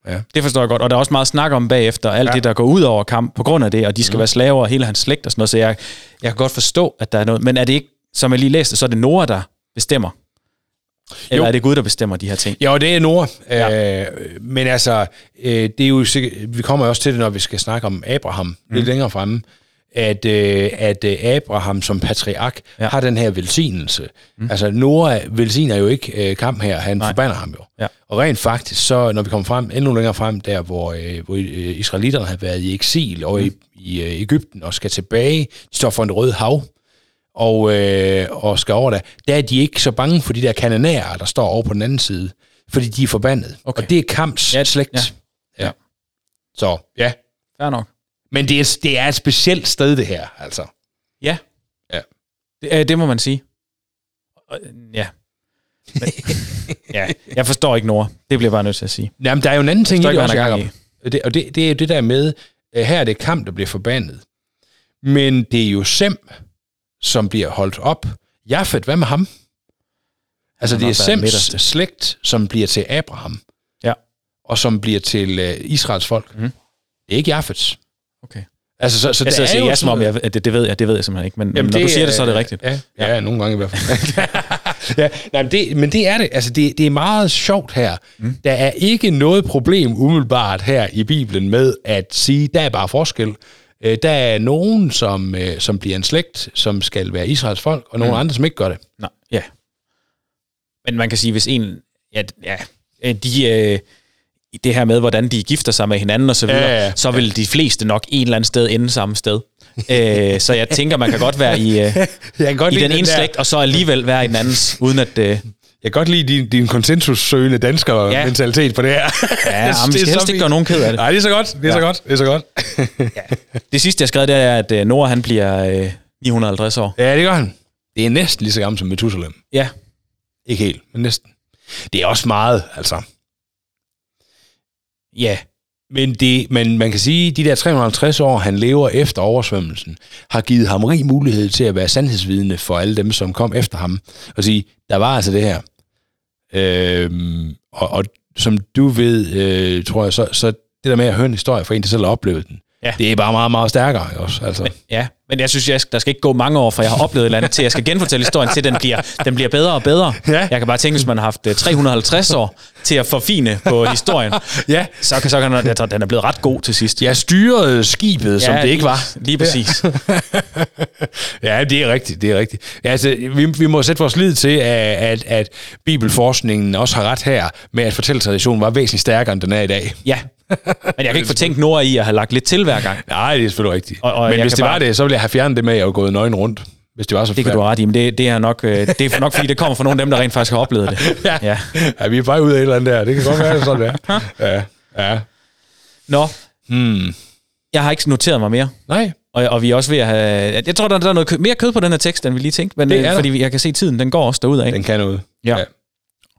Speaker 1: Ja. Det forstår jeg godt, og der er også meget snak om bagefter, alt ja. det, der går ud over kamp på grund af det, og de skal mm. være slaver, og hele hans slægt og sådan noget, så jeg, jeg kan godt forstå, at der er noget, men er det ikke, som jeg lige læste, så er det Nora, der bestemmer? Eller jo. er det Gud, der bestemmer de her ting?
Speaker 2: Ja, det er Nora. Ja. Øh, men altså, øh, det er jo vi kommer også til det, når vi skal snakke om Abraham mm. lidt længere fremme at, øh, at øh, Abraham som patriark ja. har den her velsignelse. Mm. Altså, Noah velsigner jo ikke øh, kamp her, han Nej. forbander ham jo.
Speaker 1: Ja.
Speaker 2: Og rent faktisk, så når vi kommer frem, endnu længere frem, der hvor, øh, hvor øh, israelitterne har været i eksil og mm. i, i øh, Ægypten og skal tilbage, de står for en rød hav, og, øh, og skal over der, der er de ikke så bange for de der kanonærer, der står over på den anden side, fordi de er forbandet. Okay. Og det er kamps ja, slægt. Ja. ja. Så, ja.
Speaker 1: Fair nok.
Speaker 2: Men det er, det er et specielt sted, det her, altså.
Speaker 1: Ja.
Speaker 2: Ja.
Speaker 1: Det, øh, det må man sige. Ja. Men, [laughs] ja, jeg forstår ikke Nora. Det bliver bare nødt til at sige.
Speaker 2: Jamen, der er jo en anden ting i det også, Jacob. Det, og det, det er jo det der med, her er det kamp, der bliver forbandet. Men det er jo Sem, som bliver holdt op. Jafet, hvad med ham? Altså, det er Sems slægt, som bliver til Abraham.
Speaker 1: Ja.
Speaker 2: Og som bliver til uh, Israels folk. Mm. Det er ikke Jafets.
Speaker 1: Okay.
Speaker 2: Altså, så, så
Speaker 1: jeg
Speaker 2: det
Speaker 1: er siger ja, som om, jeg, det, det ved jeg, det ved jeg simpelthen ikke, men, Jamen, når det, du siger det, så er det rigtigt.
Speaker 2: Ja, ja, ja nogle gange i hvert fald. [laughs] ja, nej, men, det, men det er det. Altså, det, det er meget sjovt her. Mm. Der er ikke noget problem umiddelbart her i Bibelen med at sige, der er bare forskel. Øh, der er nogen, som, øh, som bliver en slægt, som skal være Israels folk, og nogle mm. andre, som ikke gør det.
Speaker 1: Nej, ja. Men man kan sige, hvis en... Ja, ja de... Øh, det her med, hvordan de gifter sig med hinanden og så videre, ja, ja, så vil de fleste nok en eller anden sted ende samme sted. øh, så jeg tænker, man kan godt være i, øh, [laughs] godt i den ene slægt, og så alligevel være i den andens, uden at... Øh,
Speaker 2: Jeg kan godt lide din, din konsensussøgende dansker-mentalitet ja. på det her.
Speaker 1: Ja, [laughs] men vi skal helst ikke gøre nogen ked af det.
Speaker 2: Nej, det er så godt. Det er ja. så godt. Det er så godt.
Speaker 1: Det sidste, jeg skrev, det er, at øh, Nora han bliver øh, 950 år.
Speaker 2: ja, det gør han. Det er næsten lige så gammel som Methuselam.
Speaker 1: Ja,
Speaker 2: Ikke helt, men næsten. Det er også meget, altså
Speaker 1: ja.
Speaker 2: Men, det, men man kan sige, at de der 350 år, han lever efter oversvømmelsen, har givet ham rig mulighed til at være sandhedsvidne for alle dem, som kom efter ham. Og sige, der var altså det her. Øhm, og, og som du ved, øh, tror jeg, så, så det der med at høre en historie fra en, der selv har oplevet den,
Speaker 1: Ja.
Speaker 2: det er bare meget, meget stærkere. Også, altså.
Speaker 1: Ja, men jeg synes, jeg, der skal ikke gå mange år, for jeg har oplevet et eller andet, til jeg skal genfortælle historien, til den bliver, den bliver bedre og bedre.
Speaker 2: Ja.
Speaker 1: Jeg kan bare tænke, hvis man har haft øh, 350 år til at forfine på [laughs] historien,
Speaker 2: Ja,
Speaker 1: så kan, så kan den, tror, den er blevet ret god til sidst.
Speaker 2: jeg styrede skibet, ja, som det ikke var.
Speaker 1: Lige præcis. [laughs]
Speaker 2: Ja, det er rigtigt, det er rigtigt. Ja, altså, vi, vi må sætte vores lid til, at, at, at bibelforskningen også har ret her med, at fortælletraditionen var væsentligt stærkere, end den er i dag.
Speaker 1: Ja. Men jeg kan ikke fortænke Nora i at have lagt lidt til hver gang.
Speaker 2: Nej, det er selvfølgelig rigtigt.
Speaker 1: Og- og
Speaker 2: Men
Speaker 1: jeg
Speaker 2: hvis det
Speaker 1: bare-
Speaker 2: var det, så ville jeg have fjernet det med, at jeg var gået nøgen rundt. Hvis det var så
Speaker 1: Det kan du ret i, men det, det, er nok, øh, det er nok, fordi det kommer fra nogle af dem, der rent faktisk har oplevet det. [laughs]
Speaker 2: Ja.
Speaker 1: Ja.
Speaker 2: ja, vi er bare ud af et eller andet der. Det kan godt være, sådan der. Ja, ja.
Speaker 1: Nå,
Speaker 2: Hmm.
Speaker 1: jeg har ikke noteret mig mere.
Speaker 2: Nej,
Speaker 1: Og, og vi er også ved at have... Jeg tror, der, der er noget kø- mere kød på den her tekst, end vi lige tænkte. Men,
Speaker 2: Det
Speaker 1: øh,
Speaker 2: er der.
Speaker 1: fordi jeg kan se, at tiden den går også derudad.
Speaker 2: den kan noget.
Speaker 1: Ja.
Speaker 2: Ja.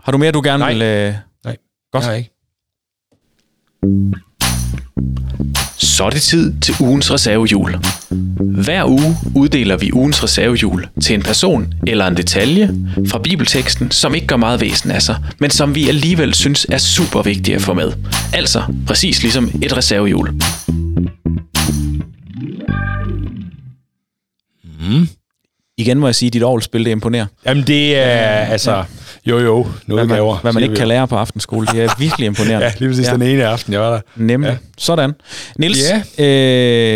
Speaker 1: Har du mere, du gerne
Speaker 2: Nej.
Speaker 1: vil... Øh...
Speaker 2: Nej,
Speaker 1: Godt.
Speaker 2: Nej, ikke.
Speaker 1: Så er det tid til ugens reservehjul. Hver uge uddeler vi ugens reservehjul til en person eller en detalje fra bibelteksten, som ikke gør meget væsen af sig, men som vi alligevel synes er super vigtige at få med. Altså præcis ligesom et reservehjul.
Speaker 2: Mm.
Speaker 1: Igen må jeg sige, at dit ovlspil det imponerer.
Speaker 2: Jamen, det er altså... Jo, jo, noget
Speaker 1: Hvad
Speaker 2: gaver.
Speaker 1: man, hvad man ikke kan lære på aftenskole, det er [laughs] virkelig imponerende.
Speaker 2: Ja, lige præcis ja. den ene aften, jeg var der.
Speaker 1: Nemlig. Ja. Sådan. Niels, ja.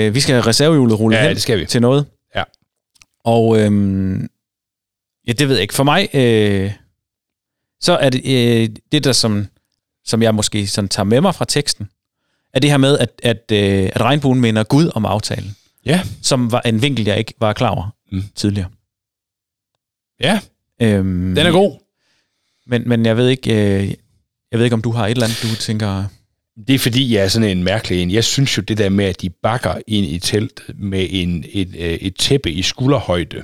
Speaker 1: øh, vi skal reservehjulet rullet
Speaker 2: Ja,
Speaker 1: hen
Speaker 2: det skal vi.
Speaker 1: til noget.
Speaker 2: Ja.
Speaker 1: Og øhm, ja, det ved jeg ikke. For mig, øh, så er det øh, det, der som, som jeg måske sådan tager med mig fra teksten, er det her med, at, at, øh, at regnbuen minder Gud om aftalen,
Speaker 2: Ja.
Speaker 1: som var en vinkel, jeg ikke var klar over. Mm. tidligere.
Speaker 2: Ja,
Speaker 1: Øhm,
Speaker 2: den er god.
Speaker 1: Men, men jeg ved ikke, øh, jeg ved ikke, om du har et eller andet, du tænker...
Speaker 2: Det er fordi, jeg er sådan en mærkelig en. Jeg synes jo, det der med, at de bakker ind i teltet med en, et, øh, et tæppe i skulderhøjde,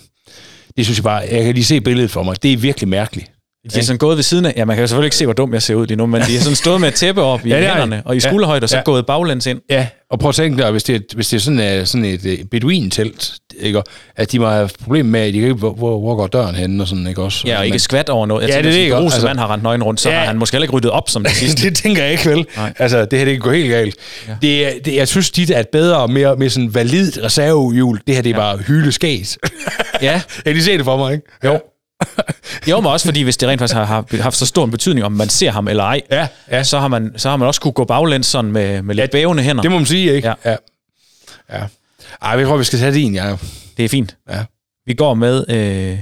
Speaker 2: det synes jeg bare, jeg kan lige se billedet for mig. Det er virkelig mærkeligt.
Speaker 1: De er sådan gået ved siden af... Ja, man kan jo selvfølgelig ikke se, hvor dum jeg ser ud lige nu, men de er sådan stået med et tæppe op i [laughs]
Speaker 2: Ja,
Speaker 1: ja,
Speaker 2: er
Speaker 1: hænderne og i
Speaker 2: Ja.
Speaker 1: skulderhøjde, og så
Speaker 2: Ja.
Speaker 1: gået baglæns ind.
Speaker 2: Ja, og prøv at tænke dig, hvis det, er- hvis det er sådan, uh, sådan et uh, beduintelt, ikke? at de må have problemer med, at de ikke, hvor, hvor, går døren henne og sådan, ikke også?
Speaker 1: Ja, og ikke skvat over noget. Jeg
Speaker 2: Ja,
Speaker 1: tænker,
Speaker 2: det er det, ikke? Altså-
Speaker 1: mand har rendt nøgen rundt, så
Speaker 2: Ja.
Speaker 1: har han måske heller ikke ryddet op som det [laughs] sidste.
Speaker 2: det tænker jeg ikke vel.
Speaker 1: Nej.
Speaker 2: Altså, det her det kan gå helt galt.
Speaker 1: Ja.
Speaker 2: Ja. Det, det, jeg synes, dit er et bedre og mere, mere sådan validt reservehjul. Det her, det er ja. bare hyleskæs.
Speaker 1: ja,
Speaker 2: jeg [laughs] kan lige se det for mig, ikke? Jo. [laughs]
Speaker 1: jo, men også fordi, hvis det rent faktisk har, har haft så stor en betydning, om man ser ham eller ej,
Speaker 2: Ja, ja.
Speaker 1: så, har man, så har man også kunne gå baglæns sådan med, med lidt bævende hænder.
Speaker 2: Det må man sige, ikke?
Speaker 1: Ja.
Speaker 2: Ja. ja. Ej, jeg tror, vi skal tage din, ja.
Speaker 1: Det er fint.
Speaker 2: Ja.
Speaker 1: Vi går med, øh,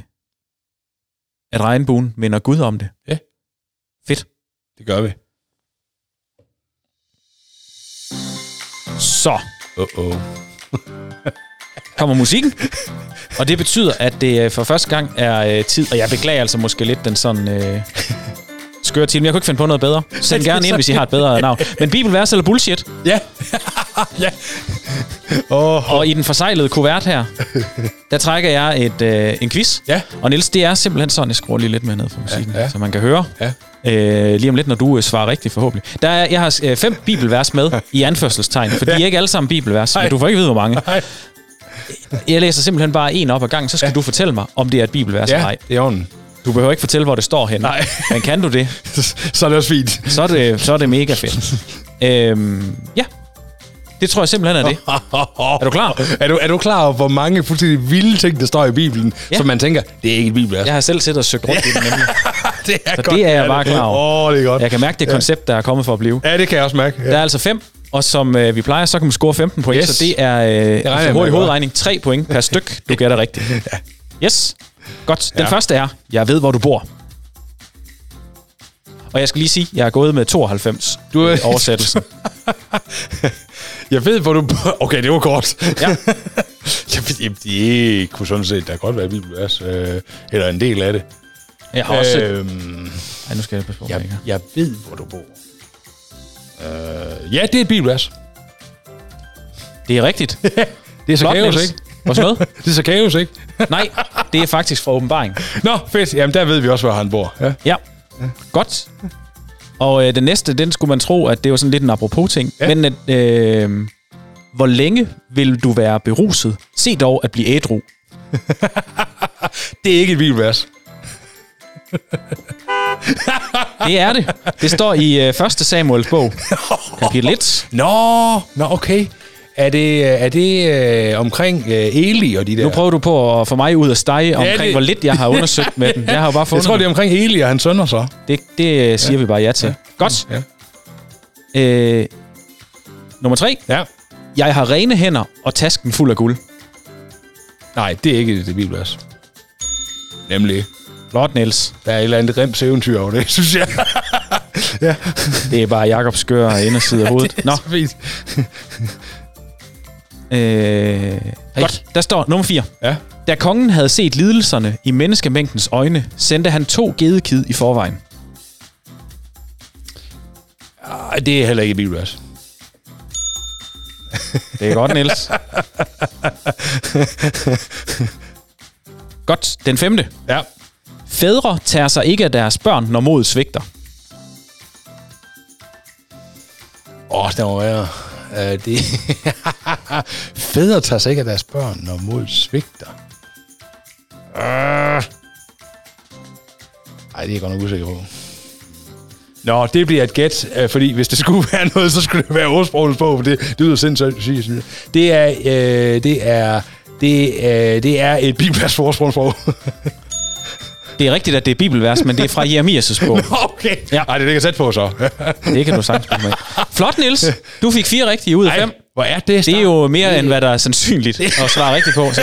Speaker 1: at regnbuen minder Gud om det.
Speaker 2: Ja.
Speaker 1: Fedt.
Speaker 2: Det gør vi.
Speaker 1: Så
Speaker 2: Uh-oh. [laughs]
Speaker 1: kommer musikken, og det betyder, at det øh, for første gang er øh, tid, og jeg beklager altså måske lidt den sådan øh, skøre til, men jeg kunne ikke finde på noget bedre. Send gerne ind, hvis I har et bedre navn. Men bibelvers eller bullshit?
Speaker 2: Ja. [laughs] ja. Oh.
Speaker 1: Og i den forsejlede kuvert her, der trækker jeg et, øh, en quiz.
Speaker 2: Ja.
Speaker 1: Og Niels, det er simpelthen sådan, jeg skruer lige lidt med ned for musikken, ja,
Speaker 2: Ja,
Speaker 1: ja.
Speaker 2: ja.
Speaker 1: så man kan høre.
Speaker 2: Ja.
Speaker 1: Øh, lige om lidt, når du øh, svarer rigtigt forhåbentlig. Der er, jeg har øh, fem bibelvers med i anførselstegn, for de er ikke alle sammen bibelvers, men
Speaker 2: Nej.
Speaker 1: du får ikke vide, hvor mange.
Speaker 2: Nej.
Speaker 1: Jeg læser simpelthen bare en op ad gangen, så skal ja. du fortælle mig, om det er et bibelvers eller
Speaker 2: Ja,
Speaker 1: ej.
Speaker 2: det er orden.
Speaker 1: Du behøver ikke fortælle, hvor det står henne.
Speaker 2: Nej.
Speaker 1: Men kan du det, [laughs]
Speaker 2: Så er det også fint.
Speaker 1: så er det, så er det mega fedt. øhm, ja, det tror jeg simpelthen er det. Er du klar? [laughs]
Speaker 2: Er du, er du klar over, hvor mange fuldstændig vilde ting, der står i Bibelen,
Speaker 1: Ja.
Speaker 2: ja. som man tænker, det er ikke et bibelvers?
Speaker 1: Jeg har selv siddet og søgt rundt i det nemlig. [laughs]
Speaker 2: det er
Speaker 1: Så det er jeg bare klar over.
Speaker 2: Åh, oh, det er godt.
Speaker 1: Jeg kan mærke det koncept, der er kommet for at blive.
Speaker 2: Ja, det kan jeg også mærke. Ja.
Speaker 1: Der er altså fem, og som øh, vi plejer, så kan man score 15 point, yes. Så det er øh, efter
Speaker 2: med,
Speaker 1: hurtig hovedregning 3 point per styk, du gætter [laughs] rigtigt. Yes, godt. Den
Speaker 2: Ja.
Speaker 1: første er, jeg ved, hvor du bor. Og jeg skal lige sige, jeg er gået med 92
Speaker 2: Du er-
Speaker 1: i oversættelsen. [laughs]
Speaker 2: Jeg ved, hvor du... Okay, det var kort.
Speaker 1: Ja. [laughs]
Speaker 2: jeg ved, jamen, det kunne sådan set da godt være et bibelvers, øh, eller en del af det.
Speaker 1: Jeg har også... Øh,
Speaker 2: Øhm,
Speaker 1: ej, nu skal jeg passe på,
Speaker 2: jeg, jeg ved, hvor du bor. Øh, ja, det er et bibelvers.
Speaker 1: Det er rigtigt. [laughs]
Speaker 2: Det er så kaos, ikke?
Speaker 1: Hvad så noget? [laughs]
Speaker 2: Det er så kaos, ikke?
Speaker 1: Nej, det er faktisk fra åbenbaring.
Speaker 2: Nå, fedt. Jamen, der ved vi også, hvor han bor. Ja.
Speaker 1: Ja, godt. Og øh, den næste, den skulle man tro, at det var sådan lidt en apropos-ting.
Speaker 2: Ja.
Speaker 1: Men at, øh, hvor længe vil du være beruset? Se dog at blive ædru. [laughs]
Speaker 2: Det er ikke et bibelvers.
Speaker 1: Det er det. Det står i øh, 1. Samuels bog, kapitel 1.
Speaker 2: Nå, nå okay. Er det, er det øh, omkring øh, Eli og de der?
Speaker 1: Nu prøver du på at få mig ud af stege omkring,
Speaker 2: det-
Speaker 1: det... hvor lidt jeg har undersøgt med den. Jeg har jo bare [laughs]
Speaker 2: jeg
Speaker 1: fundet
Speaker 2: tror, det er omkring Eli og hans sønner så.
Speaker 1: det. Det øh, siger vi bare ja til. Godt.
Speaker 2: Ja.
Speaker 1: Øh, nummer 3.
Speaker 2: ja.
Speaker 1: Jeg har rene hænder og tasken fuld af guld.
Speaker 2: Nej, det er ikke et bibelvers. Nemlig.
Speaker 1: Flot, Niels.
Speaker 2: Der er et eller andet rems eventyr over det, [laughs] synes jeg. [laughs]
Speaker 1: Det er bare Jakobs skøre inderside af hovedet. Nå,
Speaker 2: Så fint.
Speaker 1: øh, godt. Der står nummer 4.
Speaker 2: Ja.
Speaker 1: Da kongen havde set lidelserne i menneskemængdens øjne, sendte han to gedekid i forvejen.
Speaker 2: Ej, det er heller ikke bibelvers.
Speaker 1: Det er godt, Niels. [laughs] godt. Den femte.
Speaker 2: Ja.
Speaker 1: Fædre tager sig ikke af deres børn, når modet svigter.
Speaker 2: Åh, oh, der var værre. Uh, det... [laughs] Fædre tager sig ikke af deres børn, når mod svigter. Uh. Ej, det er jeg godt nok usikker på. Nå, det bliver et gæt, øh, fordi hvis det skulle [laughs] være noget, så skulle det være ordsprogens bog, for det, det lyder sindssygt. Det er, øh, det er, det, øh, det er et bibelvers for ordsprogens bog. [laughs]
Speaker 1: Det er rigtigt, at det er bibelvers, men det er fra [laughs] Jeremias' bog.
Speaker 2: okay.
Speaker 1: Ja.
Speaker 2: Ej, det ligger tæt på så. [laughs]
Speaker 1: Det kan du sagtens med. Flot, Niels. Du fik fire rigtige ud af fem.
Speaker 2: hvor er det
Speaker 1: Det er jo mere, end hvad der er sandsynligt [laughs] at svare rigtigt på. Så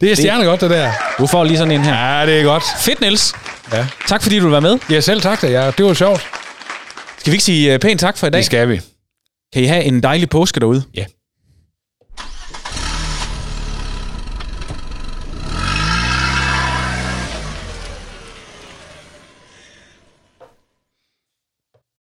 Speaker 2: Det er stjerne godt, det der.
Speaker 1: du får lige sådan en her.
Speaker 2: Ja, det er godt.
Speaker 1: Fedt, Niels.
Speaker 2: Ja.
Speaker 1: Tak fordi du være med.
Speaker 2: Ja, selv tak da. Ja, det var sjovt.
Speaker 1: Skal vi ikke sige øh, pænt tak for i dag?
Speaker 2: Det skal vi.
Speaker 1: Kan I have en dejlig påske derude?
Speaker 2: Ja.